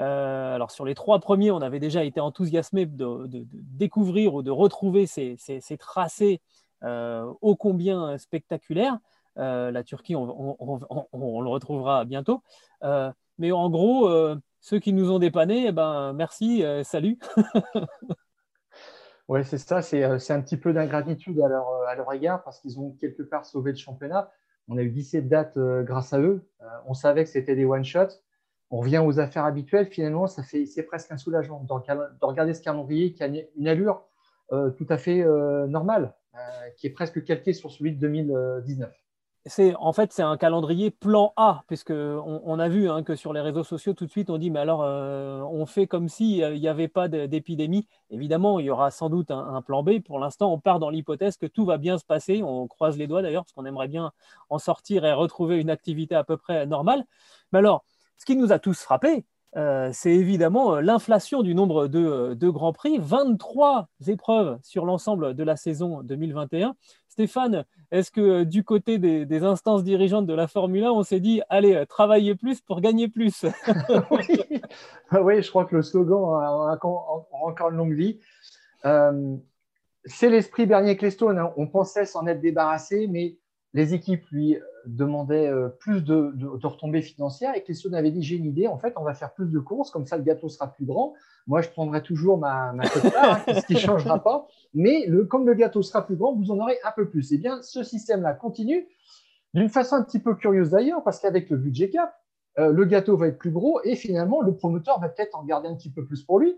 Euh, alors sur les trois premiers, on avait déjà été enthousiasmé de, découvrir ou de retrouver ces, tracés euh, ô combien spectaculaires. la Turquie, on, le retrouvera bientôt. mais en gros, ceux qui nous ont dépannés, eh ben, merci, salut. Oui, c'est ça. Euh, c'est un petit peu d'ingratitude à leur, à leur égard parce qu'ils ont quelque part sauvé le championnat. On a eu 17 dates euh, grâce à eux. Euh, on savait que c'était des one-shots. On revient aux affaires habituelles. Finalement, c'est presque un soulagement de regarder ce calendrier qui a une allure tout à fait normale, qui est presque calqué sur celui de 2019 c'est en fait c'est un calendrier plan A puisque on, a vu hein, que sur les réseaux sociaux tout de suite on dit mais alors euh, on fait comme s'il n'y avait pas d'épidémie. Évidemment il y aura sans doute un, plan B. Pour l'instant on part dans l'hypothèse que tout va bien se passer. On croise les doigts d'ailleurs parce qu'on aimerait bien en sortir et retrouver une activité à peu près normale. Mais alors ce qui nous a tous frappé euh, c'est évidemment euh, l'inflation du nombre de, de grands prix. 23 épreuves sur l'ensemble de la saison 2021. Stéphane, est-ce que euh, du côté des, instances dirigeantes de la Formule 1, on s'est dit, allez, euh, travailler plus pour gagner plus? Oui. je crois que le slogan a encore une longue vie. Euh, c'est l'esprit Bernier Clestone. Hein. On pensait s'en être débarrassé, mais les équipes lui demandaient plus de, retombées financières et Clestone avait dit, j'ai une idée, en fait, on va faire plus de courses, comme ça le gâteau sera plus grand. Moi, je prendrai toujours ma, ma hein, ce qui ne changera pas. Mais le, comme le gâteau sera plus grand, vous en aurez un peu plus. Eh bien, ce système-là continue d'une façon un petit peu curieuse d'ailleurs, parce qu'avec le budget cap, euh, le gâteau va être plus gros et finalement, le promoteur va peut-être en garder un petit peu plus pour lui,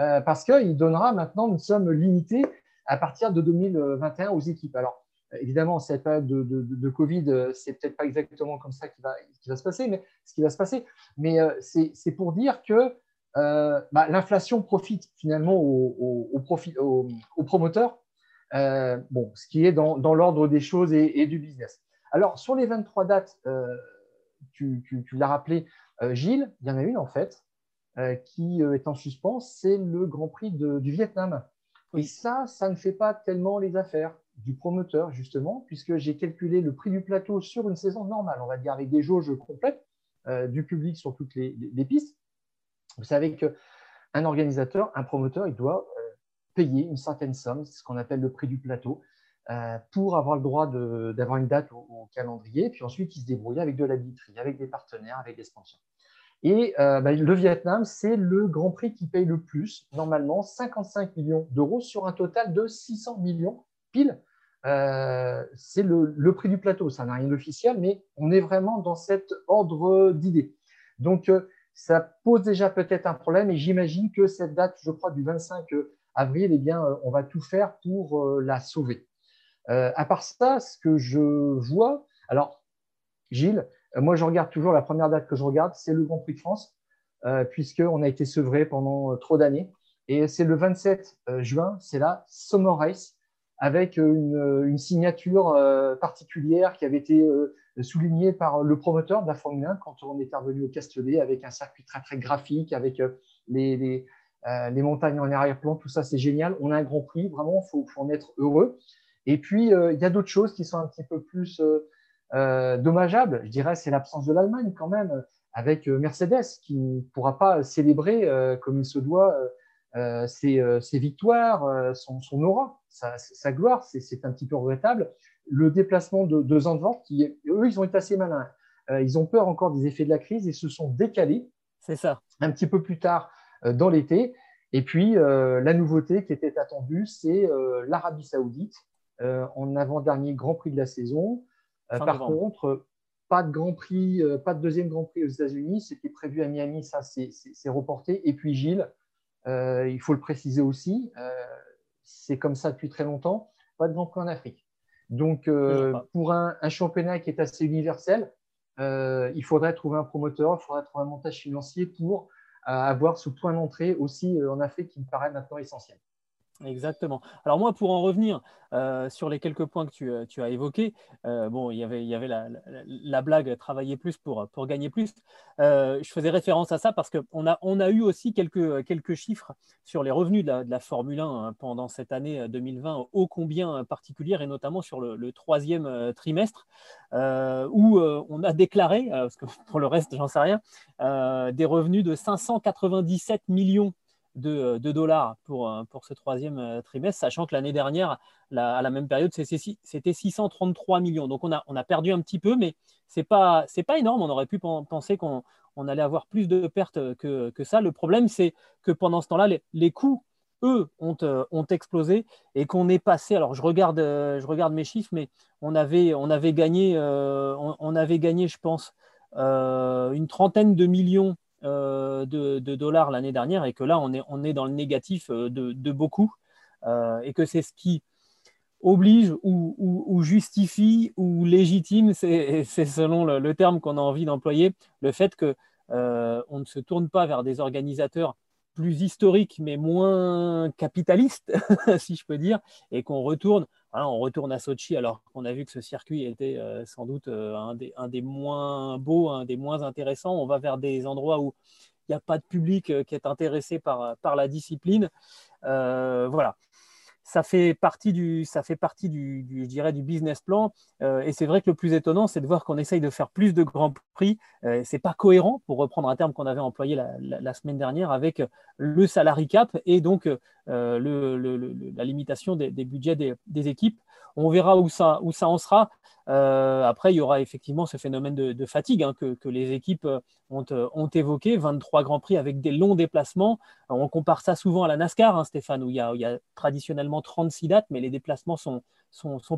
euh, parce qu'il donnera maintenant une somme limitée à partir de 2021 aux équipes. Alors, évidemment, cette période de, de, de Covid, euh, c'est peut-être pas exactement comme ça qui va, qui va se passer, mais ce qui va se passer. Mais c'est pour dire que euh, bah, l'inflation profite finalement aux au, promoteurs, euh, bon, ce qui est dans, l'ordre des choses et, du business. Alors, sur les 23 dates, euh, tu, l'as rappelé, Gilles, il y en a une en fait qui est en suspens, c'est le Grand Prix du Vietnam. Et ça, ça ne fait pas tellement les affaires du promoteur, justement, puisque j'ai calculé le prix du plateau sur une saison normale, on va dire avec des jauges complètes euh, du public sur toutes les, pistes. Vous savez qu'un organisateur, un promoteur, il doit euh, payer une certaine somme, ce qu'on appelle le prix du plateau, euh, pour avoir le droit d'avoir une date au, calendrier. Puis ensuite, il se débrouille avec de la billetterie, avec des partenaires, avec des sponsors. Et bah, le Vietnam, c'est le Grand Prix qui paye le plus, normalement 55 millions d'euros sur un total de 600 millions pile euh, c'est le, prix du plateau. Ça n'a rien d'officiel, mais on est vraiment dans cet ordre d'idées. Donc, euh, ça pose déjà peut-être un problème et j'imagine que cette date, je crois, du 25 avril, eh bien, euh, on va tout faire pour la sauver. à part ça, ce que je vois, alors, Gilles, moi, je regarde toujours la première date que je regarde, c'est le Grand Prix de France, puisqu'on a été sevré pendant trop d'années. Et c'est le 27 juin, c'est la Summer Race avec une, signature euh, particulière qui avait été euh, soulignée par le promoteur de la Formule 1 quand on est revenu au Castellet avec un circuit très très graphique, avec euh, les, les, montagnes en arrière-plan, tout ça c'est génial. On a un grand prix, vraiment, il faut, en être heureux. Et puis, il y a d'autres choses qui sont un petit peu plus dommageables. Je dirais, c'est l'absence de l'Allemagne quand même, avec Mercedes qui ne pourra pas célébrer comme il se doit euh, ses, euh, victoires, euh, son, aura, sa, gloire, c'est un petit peu regrettable. Le déplacement de, de Zandvoort, qui, eux, ils ont été assez malins. ils ont peur encore des effets de la crise et se sont décalés. C'est ça. Un petit peu plus tard dans l'été. Et puis, la nouveauté qui était attendue, c'est l'Arabie Saoudite en avant-dernier Grand Prix de la saison. par contre, pas de Grand Prix, pas de deuxième Grand Prix aux États-Unis. C'était prévu à Miami, ça c'est reporté. Et puis Gilles, euh, il faut le préciser aussi, euh, c'est comme ça depuis très longtemps, pas de Grand Prix en Afrique. Donc, euh, pour un, championnat qui est assez universel, il faudrait trouver un promoteur, il faudrait trouver un montage financier pour avoir ce point d'entrée aussi en Afrique qui me paraît maintenant essentiel. Exactement. Alors moi, pour en revenir euh, sur les quelques points que tu, euh, as évoqués, euh, bon, il y avait, la, blague travailler plus pour, gagner plus. je faisais référence à ça parce qu'on a, eu aussi quelques, chiffres sur les revenus de la, Formule 1 hein, pendant cette année 2020 ô combien particulière et notamment sur le, troisième trimestre où on a déclaré, parce que pour le reste, j'en sais rien, des revenus de 597 millions de, dollars pour, euh, ce troisième euh, trimestre, sachant que l'année dernière, à la même période, c'était 633 millions. Donc on a, perdu un petit peu, mais ce n'est pas, pas énorme. On aurait pu penser qu'on on allait avoir plus de pertes que, ça. Le problème, c'est que pendant ce temps-là, les, coûts, eux, ont, euh, explosé et qu'on est passé. Alors je regarde, je regarde mes chiffres, mais on avait, gagné, on, avait gagné, je pense, une trentaine de millions euh, de, dollars l'année dernière et que là, on est, on est dans le négatif euh, de, beaucoup euh, et que c'est ce qui oblige ou, justifie ou légitime, c'est selon le, terme qu'on a envie d'employer, le fait que on ne se tourne pas vers des organisateurs plus historiques mais moins capitalistes, si je peux dire, et qu'on retourne on retourne à Sochi alors qu'on a vu que ce circuit était euh, sans doute euh, un, des, moins beaux, un des moins intéressants. On va vers des endroits où il n'y a pas de public euh, qui est intéressé par, par la discipline. voilà ça fait partie du, ça fait partie du, je dirais, du business plan. Euh, et c'est vrai que le plus étonnant, c'est de voir qu'on essaye de faire plus de grands prix. Euh, c'est pas cohérent, pour reprendre un terme qu'on avait employé la, semaine dernière, avec le salary cap et donc euh, la limitation des, budgets des, équipes. On verra où ça, en sera. Euh, après, il y aura effectivement ce phénomène de, fatigue hein, que, les équipes euh, ont, évoqué. 23 grands prix avec des longs déplacements. On compare ça souvent à la NASCAR, hein, Stéphane, où il, y a, traditionnellement 36 dates, mais les déplacements sont,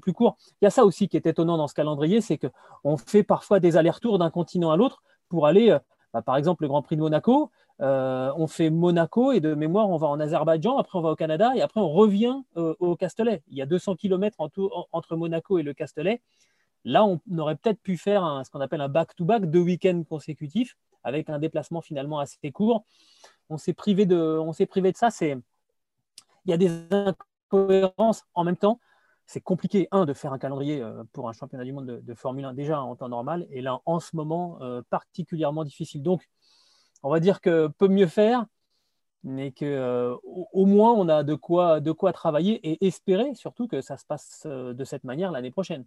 plus courts. Il y a ça aussi qui est étonnant dans ce calendrier, c'est qu'on fait parfois des allers-retours d'un continent à l'autre pour aller, euh, bah, par exemple, le Grand Prix de Monaco. On fait Monaco et de mémoire, on va en Azerbaïdjan, après on va au Canada et après on revient au Castellet. Il y a 200 km entre Monaco et le Castellet. Là, on aurait peut-être pu faire ce qu'on appelle un back-to-back, deux week-ends consécutifs, avec un déplacement finalement assez court. On s'est privé de, privé de ça. C'est, il y a des incohérences en même temps. C'est compliqué, un, de faire un calendrier euh, pour un championnat du monde de, Formule 1 déjà en temps normal, et là, en ce moment, euh, particulièrement difficile. Donc, on va dire que peut mieux faire. mais que au moins on a de quoi, travailler et espérer surtout que ça se passe de cette manière l'année prochaine.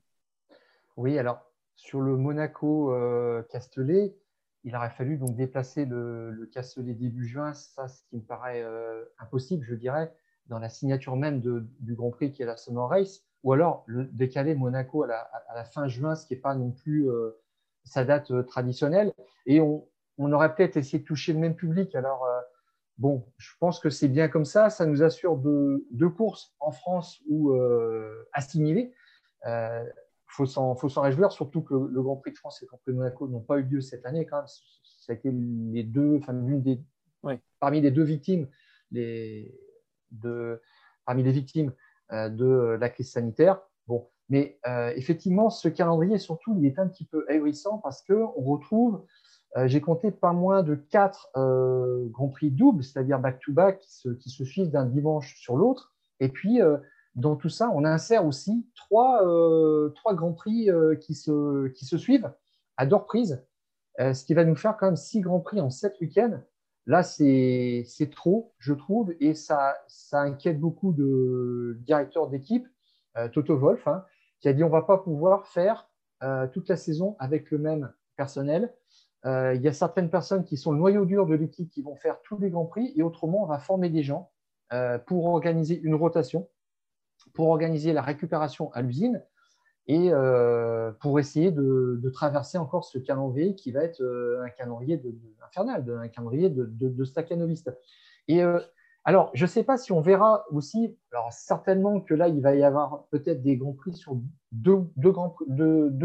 Oui, alors sur le Monaco-Castellet, il aurait fallu donc déplacer le, le Castellet début juin, ça ce qui me paraît impossible, je dirais, dans la signature même du Grand Prix qui est la Summer Race, ou alors le décaler Monaco à la, fin juin, ce qui n'est pas non plus sa date traditionnelle. Et on, on aurait peut-être essayé de toucher le même public. Alors, euh, bon, je pense que c'est bien comme ça. Ça nous assure deux, courses en France ou euh, assimilées. Il euh, faut s'en réjouir, surtout que le, Grand Prix de France et le Grand Prix de Monaco n'ont pas eu lieu cette année. Quand même. Ça a été les deux, enfin, des, parmi les deux victimes de, parmi les victimes de la crise sanitaire. Bon, mais effectivement, ce calendrier, surtout, il est un petit peu ahurissant parce qu'on retrouve j'ai compté pas moins de quatre euh, Grands Prix doubles, c'est-à-dire back-to-back, qui se, suivent d'un dimanche sur l'autre. Et puis, euh, dans tout ça, on insère aussi trois, trois Grands Prix qui, se, qui se suivent à deux reprises, ce qui va nous faire quand même six Grands Prix en sept week-ends. Là, c'est trop, je trouve, et ça, ça inquiète beaucoup de directeurs d'équipe, Toto Wolf, hein, qui a dit on ne va pas pouvoir faire toute la saison avec le même personnel. Euh, il y a certaines personnes qui sont le noyau dur de l'équipe qui vont faire tous les grands prix et autrement, on va former des gens euh, pour organiser une rotation, pour organiser la récupération à l'usine et euh, pour essayer de, traverser encore ce calendrier qui va être un calendrier infernal, un calendrier de, de, Et alors, je ne sais pas si on verra aussi, alors certainement que là, il va y avoir peut-être des grands prix sur deux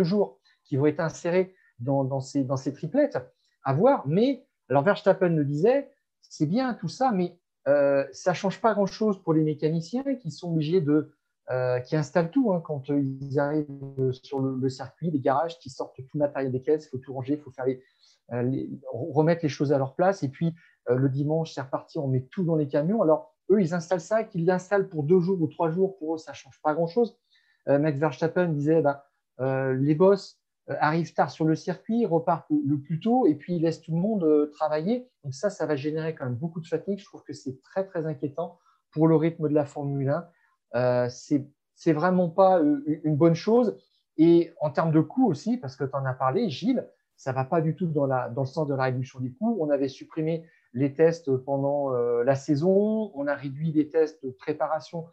jours qui vont être insérés dans, ces, dans ces triplettes à voir. Mais, alors Verstappen le disait, c'est bien tout ça, mais euh, ça ne change pas grand-chose pour les mécaniciens qui sont obligés de. Euh, qui installent tout hein, quand ils arrivent sur le, circuit, les garages qui sortent tout le matériel des caisses, il faut tout ranger, il faut faire euh, remettre les choses à leur place. Et puis le dimanche, c'est reparti, on met tout dans les camions. Alors eux, ils installent ça, qu'ils l'installent pour deux jours ou trois jours, pour eux, ça ne change pas grand-chose. Max Verstappen disait ben, les boss, euh, arrive tard sur le circuit, repart le plus tôt et puis il laisse tout le monde euh, travailler. Donc ça, ça va générer quand même beaucoup de fatigue. Je trouve que c'est très très inquiétant pour le rythme de la Formule 1. Euh, c'est vraiment pas une bonne chose. Et en termes de coûts aussi, parce que tu en as parlé, Gilles, ça va pas du tout dans le sens de la réduction des coûts. On avait supprimé les tests pendant la saison, on a réduit les tests de préparation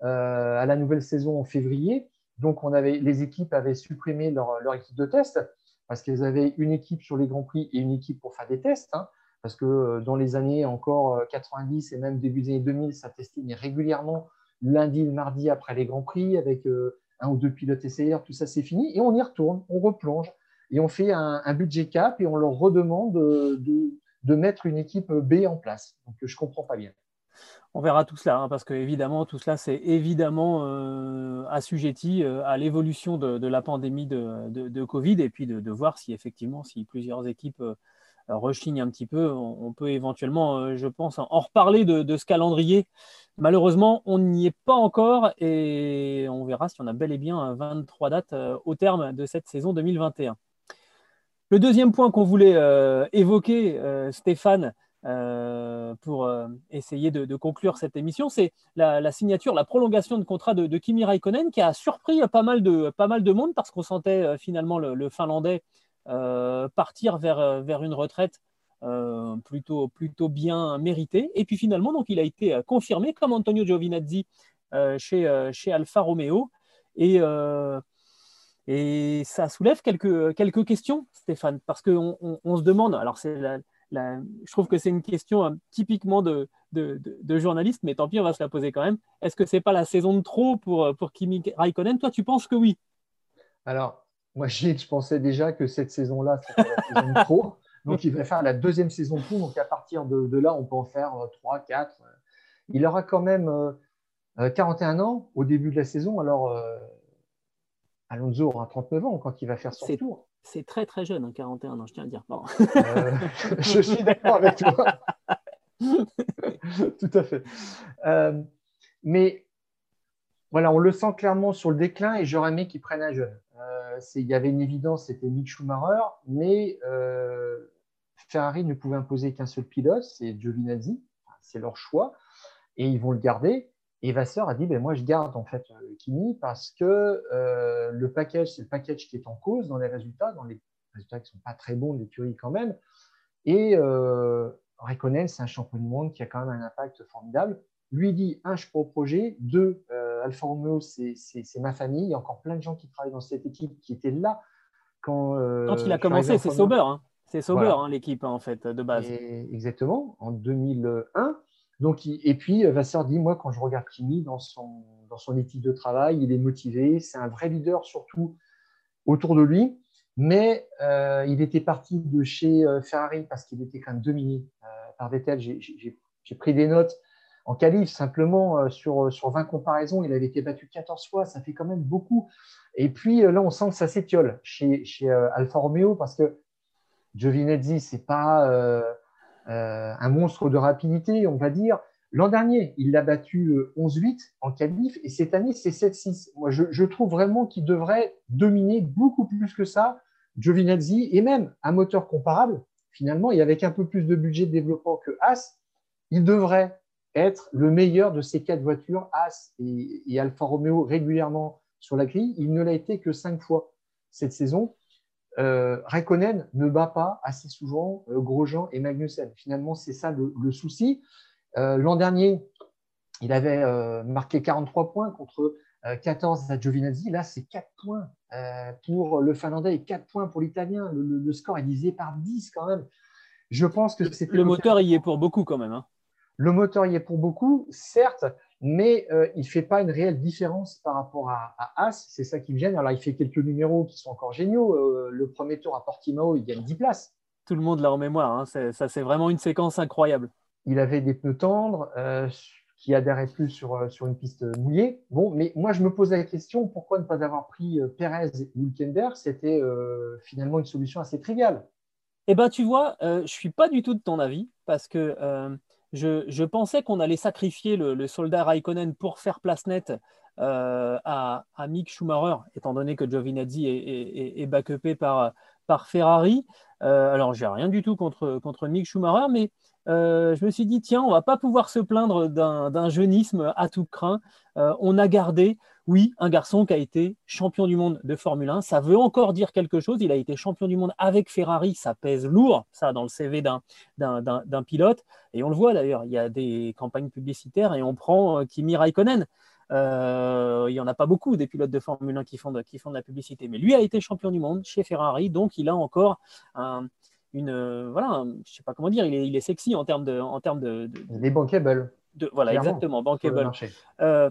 à la nouvelle saison en février. Donc, on avait, les équipes avaient supprimé leur, équipe de test parce qu'elles avaient une équipe sur les Grands Prix et une équipe pour faire des tests. Hein, parce que euh, dans les années encore 90 euh, et même début des années 2000, ça testait régulièrement lundi, le mardi après les Grands Prix avec euh, un ou deux pilotes essayeurs. Tout ça, c'est fini. Et on y retourne, on replonge et on fait un, budget cap et on leur redemande de, de, mettre une équipe B en place. Donc, je ne comprends pas bien on verra tout cela, hein, parce que évidemment, tout cela, c'est évidemment euh, assujetti euh, à l'évolution de, la pandémie de, Covid, et puis de, voir si effectivement, si plusieurs équipes euh, rechignent un petit peu, on, peut éventuellement, je pense, en reparler de, ce calendrier. Malheureusement, on n'y est pas encore, et on verra si on a bel et bien 23 dates au terme de cette saison 2021. Le deuxième point qu'on voulait évoquer, Stéphane, euh, pour euh, essayer de, conclure cette émission, c'est la, signature, la prolongation de contrat de, Kimi Raikkonen qui a surpris pas mal de, pas mal de monde parce qu'on sentait euh, finalement le, Finlandais partir vers, vers une retraite plutôt, plutôt bien méritée. Et puis finalement, donc, il a été confirmé comme Antonio Giovinazzi chez, chez Alfa Romeo. Et, et ça soulève quelques, quelques questions, Stéphane, parce qu'on on, se demande, alors c'est je trouve que c'est une question euh, typiquement de, de, journaliste, mais tant pis, on va se la poser quand même. Est-ce que c'est pas la saison de trop pour, euh, pour Kimi Raikkonen? Toi, tu penses que oui Alors, moi, je pensais déjà que cette saison-là, c'était la saison de trop. Donc, il va faire la deuxième saison de trop. Donc, à partir de, là, on peut en faire 3, euh, 4. Il aura quand même 41 ans au début de la saison. Alors, Alonso aura 39 ans quand il va faire son tour. C'est très très jeune, 41 hein, ans, je tiens à dire. Euh, je suis d'accord avec toi. Tout à fait. Euh, mais voilà, on le sent clairement sur le déclin et j'aurais aimé qu'il prenne un jeune. Euh, il y avait une évidence, c'était Mick Schumacher, mais Ferrari ne pouvait imposer qu'un seul pilote, c'est Giovinazzi. c'est leur choix et ils vont le garder. Et Vasseur a dit ben, Moi, je garde en fait Kimi parce que le package, c'est le package qui est en cause dans les résultats, dans les résultats qui ne sont pas très bons de l'écurie quand même. Et euh, c'est un champion du monde qui a quand même un impact formidable. Lui dit un, je crois au projet. Deux, euh, Alfa Romeo, c'est ma famille. Il y a encore plein de gens qui travaillent dans cette équipe qui étaient là quand. Euh, quand il a commencé, c'est Sauber. Hein. C'est Sauber, hein, l'équipe, en fait, de base. exactement, en 2001. Donc, et puis, Vasseur dit Moi, quand je regarde Kimi dans son, dans son équipe de travail, il est motivé. C'est un vrai leader, surtout autour de lui. Mais euh, il était parti de chez euh, Ferrari parce qu'il était quand même dominé euh, par Vettel. J'ai pris des notes en qualif simplement sur, sur 20 comparaisons. Il avait été battu 14 fois, ça fait quand même beaucoup. Et puis là, on sent que ça s'étiole chez, chez Alfa Romeo parce que Giovinazzi, ce n'est pas un monstre de rapidité, on va dire. L'an dernier, il l'a battu 11-8 en qualif et cette année, c'est 7-6. Moi, je, je, trouve vraiment qu'il devrait dominer beaucoup plus que ça Giovinazzi et même un moteur comparable, finalement, et avec un peu plus de budget de développement que As, il devrait être le meilleur de ces quatre voitures, As et, Alfa Romeo régulièrement sur la grille. Il ne l'a été que cinq fois cette saison. Euh, Raikkonen ne bat pas assez souvent euh, Grosjean et Magnussen. Finalement, c'est ça le, souci. Euh, l'an dernier, il avait euh, marqué 43 points contre 14 à Giovinazzi. Là, c'est 4 points pour le Finlandais et 4 points pour l'Italien. Le, score est divisé par 10 quand même. Je pense que c'est Le moteur y est pour beaucoup quand même. Hein. Le moteur y est pour beaucoup, certes, mais euh, il ne fait pas une réelle différence par rapport à, As. C'est ça qui me gêne. Alors, il fait quelques numéros qui sont encore géniaux. Euh, le premier tour à Portimao, il gagne 10 places. Tout le monde l'a en mémoire. Hein. Ça, c'est vraiment une séquence incroyable. Il avait des pneus tendres qui adhérait plus sur, euh, sur une piste mouillée. Bon, mais moi, je me posais la question pourquoi ne pas avoir pris euh, Perez ou Hülkenberg? C'était euh, finalement une solution assez triviale. Eh bien, tu vois, je ne suis pas du tout de ton avis parce que je, pensais qu'on allait sacrifier le, soldat Raikkonen pour faire place nette à, à, Mick Schumacher, étant donné que Giovinazzi est, est, backupé par, Ferrari. alors, j'ai rien du tout contre, contre Mick Schumacher, mais euh, je me suis dit, tiens, on va pas pouvoir se plaindre d'un jeunisme à tout craint. Euh, on a gardé, oui, un garçon qui a été champion du monde de Formule 1. Ça veut encore dire quelque chose. Il a été champion du monde avec Ferrari. Ça pèse lourd, ça, dans le CV d'un pilote. Et on le voit d'ailleurs, il y a des campagnes publicitaires et on prend euh, Kimi Raikkonen. il n'y en a pas beaucoup des pilotes de Formule 1 qui font de, qui font de la publicité. Mais lui a été champion du monde chez Ferrari, donc il a encore un, une euh, voilà, je sais pas comment dire, il est, il est sexy en termes de, en termes de, il est bankable. De, voilà, exactement, bankable. Euh, euh,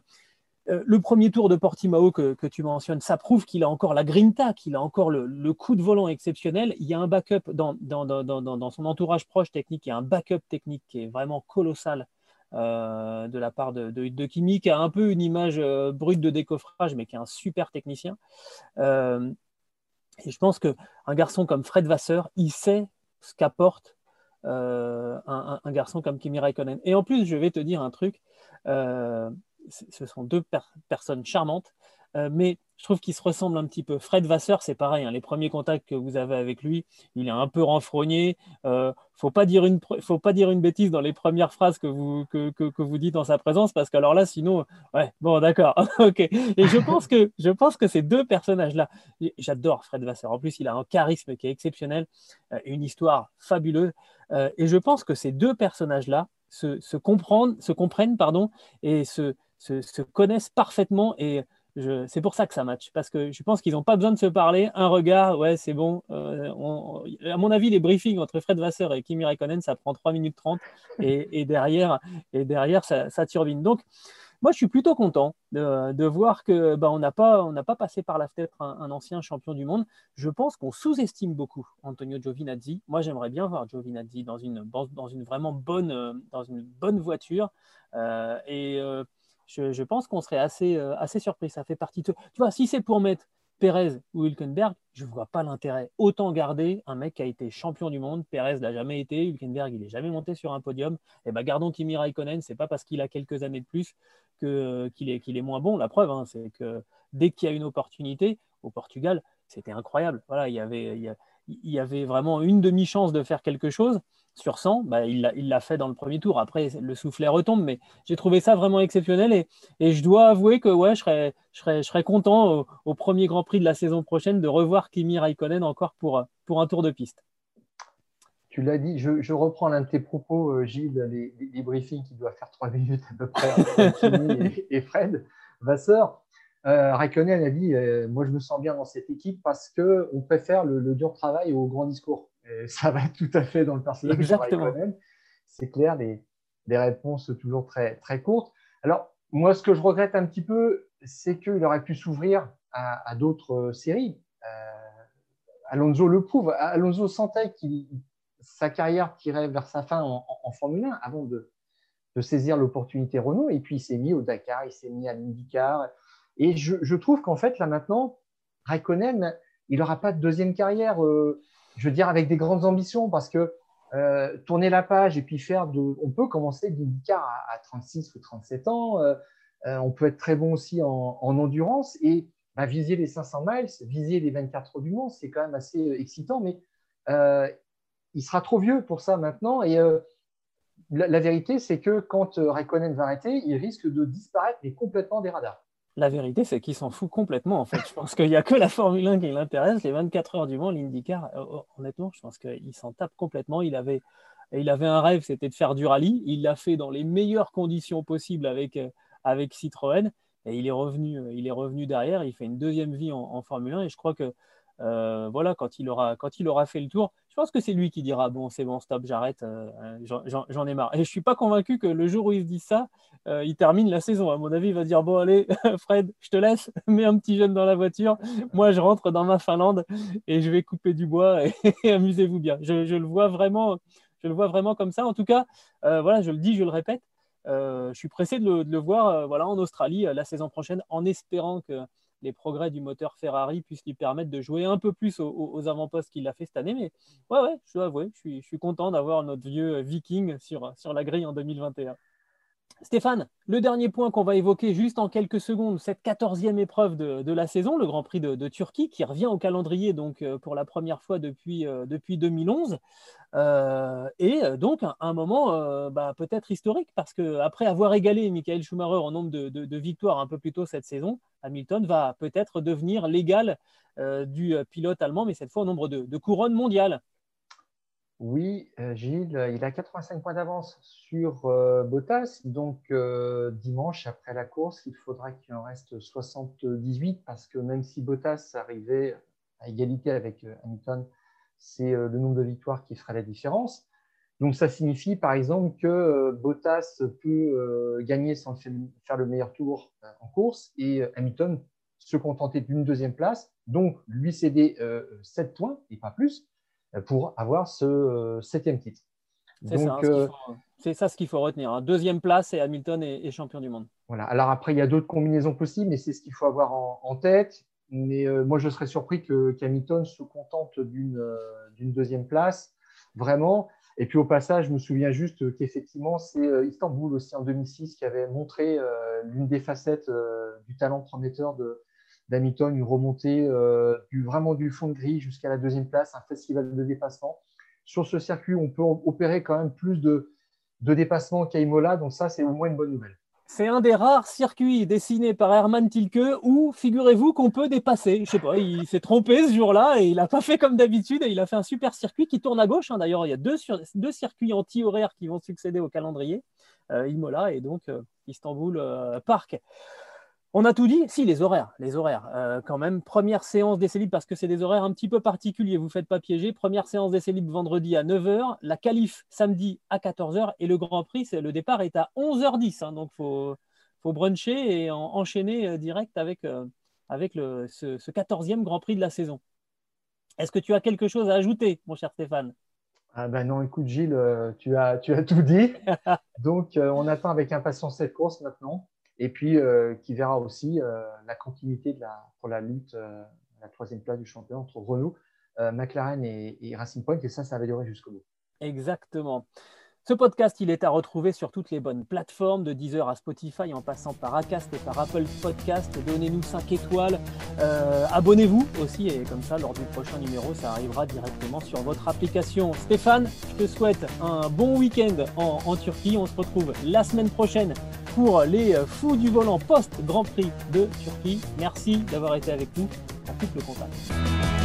le premier tour de Portimao que, tu mentionnes, ça prouve qu'il a encore la grinta, qu'il a encore le, coup de volant exceptionnel. Il y a un backup dans, son entourage proche technique, il y a un backup technique qui est vraiment colossal de la part de, Kimi, qui a un peu une image brute de décoffrage, mais qui est un super technicien. et je pense qu'un garçon comme Fred Vasseur, il sait ce qu'apporte euh, un, garçon comme Kimi Raikkonen. Et en plus, je vais te dire un truc, euh, ce sont deux personnes charmantes, euh, mais je trouve qu'il se ressemble un petit peu. Fred Vasseur, c'est pareil. Hein, les premiers contacts que vous avez avec lui, il est un peu renfrogné. Euh, faut faut pas dire une bêtise dans les premières phrases que vous que, que, vous dites en sa présence, parce qu'alors là, sinon, ouais, bon, d'accord, ok. Et je pense que je pense que ces deux personnages-là, j'adore Fred Vasseur. En plus, il a un charisme qui est exceptionnel, euh, une histoire fabuleuse. Euh, et je pense que ces deux personnages-là se, se, comprennent, se comprennent, pardon, et se, se, se connaissent parfaitement et c'est pour ça que ça match, parce que je pense qu'ils n'ont pas besoin de se parler. Un regard, ouais, c'est bon. Euh, à mon avis, les briefings entre Fred Vasseur et Kimi Raikkonen, ça prend 3 minutes 30 et, derrière, et derrière ça, turbine. Donc, moi, je suis plutôt content de, voir que bah, on n'a pas, pas passé par la fenêtre un, ancien champion du monde. Je pense qu'on sous-estime beaucoup Antonio Giovinazzi. Moi, j'aimerais bien voir Giovinazzi dans une, dans une vraiment bonne, dans une bonne voiture. Euh, et euh, je, pense qu'on serait assez, euh, assez surpris. Ça fait partie de. Tu vois, si c'est pour mettre Perez ou Hülkenberg, je ne vois pas l'intérêt. Autant garder un mec qui a été champion du monde. Perez l'a jamais été. Hülkenberg, il n'est jamais monté sur un podium. Et eh ben, gardons Kimi Raikkonen. C'est pas parce qu'il a quelques années de plus que, qu'il, est, moins bon. La preuve, hein, c'est que dès qu'il y a une opportunité, au Portugal, c'était incroyable. Voilà, il y avait. Avait vraiment une demi-chance de faire quelque chose sur 100, bah, il l'a fait dans le premier tour. Après, le soufflet retombe, mais j'ai trouvé ça vraiment exceptionnel. Et, et, je dois avouer que ouais, je, serais, je, serais, je serais content au, premier Grand Prix de la saison prochaine de revoir Kimi Raikkonen encore pour, pour un tour de piste. Tu l'as dit, je, reprends l'un de tes propos, euh, Gilles, les, briefings qui doivent faire trois minutes à peu près entre Kimi et, Fred Vasseur. Euh, Raikkonen a dit euh, Moi, je me sens bien dans cette équipe parce qu'on préfère le, le dur travail au grand discours ça va tout à fait dans le personnage Exactement. C'est clair, des, réponses toujours très, très courtes. Alors, moi, ce que je regrette un petit peu, c'est qu'il aurait pu s'ouvrir à, d'autres euh, séries. Euh, Alonso le prouve. Alonso sentait que sa carrière tirait vers sa fin en, Formule 1 avant de, saisir l'opportunité Renault. Et puis, il s'est mis au Dakar, il s'est mis à l'IndyCar. Et je, trouve qu'en fait, là maintenant, Raikkonen, il n'aura pas de deuxième carrière. Euh, je veux dire, avec des grandes ambitions, parce que euh, tourner la page et puis faire de. On peut commencer d'IndyCar à, à 36 ou 37 ans. Euh, on peut être très bon aussi en, endurance et bah, viser les 500 miles, viser les 24 heures du monde, c'est quand même assez excitant, mais il sera trop vieux pour ça maintenant. Et la, vérité, c'est que quand Raikkonen va arrêter, il risque de disparaître complètement des radars. La vérité, c'est qu'il s'en fout complètement. En fait, je pense qu'il n'y a que la Formule 1 qui l'intéresse. Les 24 heures du Mans, l'IndyCar, euh, oh, honnêtement, je pense qu'il s'en tape complètement. Il avait, un rêve, c'était de faire du rallye. Il l'a fait dans les meilleures conditions possibles avec, euh, Citroën. Et il est, revenu, euh, il est revenu derrière. Il fait une deuxième vie en, Formule 1. Et je crois que voilà, quand il aura fait le tour, je pense que c'est lui qui dira Bon, c'est bon, stop, j'arrête, euh, j'en ai marre. Et je suis pas convaincu que le jour où il se dit ça, euh, il termine la saison. À mon avis, il va dire Bon, allez, Fred, je te laisse, mets un petit jeune dans la voiture. Moi, je rentre dans ma Finlande et je vais couper du bois et, amusez-vous bien. Je, le vois vraiment, je le vois vraiment comme ça. En tout cas, voilà, je le dis, je le répète. je suis pressé de le, voir voilà, en Australie la saison prochaine en espérant que les progrès du moteur Ferrari puissent lui permettre de jouer un peu plus aux, avant-postes qu'il a fait cette année. Mais ouais, ouais, je dois avouer, je suis, content d'avoir notre vieux Viking sur, sur la grille en 2021. Stéphane, le dernier point qu'on va évoquer juste en quelques secondes, cette quatorzième épreuve de, la saison, le Grand Prix de, Turquie, qui revient au calendrier donc euh, pour la première fois depuis, euh, depuis 2011, euh, et donc un, moment bah, peut-être historique parce qu'après avoir égalé Michael Schumacher en nombre de, victoires un peu plus tôt cette saison, Hamilton va peut-être devenir l'égal du pilote allemand, mais cette fois au nombre de couronnes mondiales. Oui, euh, Gilles, il a 85 points d'avance sur euh, Bottas. Donc, euh, dimanche, après la course, il faudra qu'il en reste 78 parce que même si Bottas arrivait à égalité avec Hamilton, c'est le nombre de victoires qui ferait la différence. Donc, ça signifie, par exemple, que Bottas peut gagner sans faire le meilleur tour en course et Hamilton se contenter d'une deuxième place, donc lui céder 7 points et pas plus pour avoir ce euh, septième titre. Euh, c'est ça, ce qu'il faut retenir. Hein. Deuxième place et Hamilton est, champion du monde. Voilà. Alors après, il y a d'autres combinaisons possibles, mais c'est ce qu'il faut avoir en, tête. Mais euh, moi, je serais surpris que qu'Hamilton se contente d'une deuxième place, vraiment. Et puis au passage, je me souviens juste qu'effectivement, c'est Istanbul aussi en 2006 qui avait montré l'une des facettes du talent prometteur de, d'Hamilton, une remontée euh, du, vraiment du fond de grille jusqu'à la deuxième place, un festival de dépassement. Sur ce circuit, on peut opérer quand même plus de, dépassements qu'à Imola, donc ça, c'est au moins une bonne nouvelle. C'est un des rares circuits dessinés par Hermann Tilke où, figurez-vous, qu'on peut dépasser. Je sais pas, il s'est trompé ce jour-là et il n'a pas fait comme d'habitude et il a fait un super circuit qui tourne à gauche. Hein. D'ailleurs, il y a deux, deux circuits anti-horaires qui vont succéder au calendrier, euh, Imola et donc euh, Istanbul Park. On a tout dit? Si, les horaires. Les horaires. Euh, quand même, première séance d'essai libre, parce que c'est des horaires un petit peu particuliers, vous ne faites pas piéger. Première séance d'essai libre vendredi à 9h, la qualif samedi à 14h, et le Grand Prix, le départ est à 11h10. Hein. donc, il faut, faut, bruncher et enchaîner euh, direct avec, euh, avec ce, 14e Grand Prix de la saison. Est-ce que tu as quelque chose à ajouter, mon cher Stéphane? Ah ben non, écoute Gilles, tu as, tu as tout dit. Donc, on attend avec impatience cette course maintenant et puis euh, qui verra aussi euh, la continuité pour la lutte, euh, la troisième place du championnat entre Renault, McLaren et, Racing Point, et ça, ça va durer jusqu'au bout. Exactement. Ce podcast, il est à retrouver sur toutes les bonnes plateformes, de Deezer à Spotify, en passant par Acast et par Apple Podcast. Donnez-nous 5 étoiles. Euh, abonnez-vous aussi, et comme ça, lors du prochain numéro, ça arrivera directement sur votre application. Stéphane, je te souhaite un bon week-end en, Turquie. On se retrouve la semaine prochaine pour les fous du volant post-Grand Prix de Turquie. Merci d'avoir été avec nous. On coupe le contact.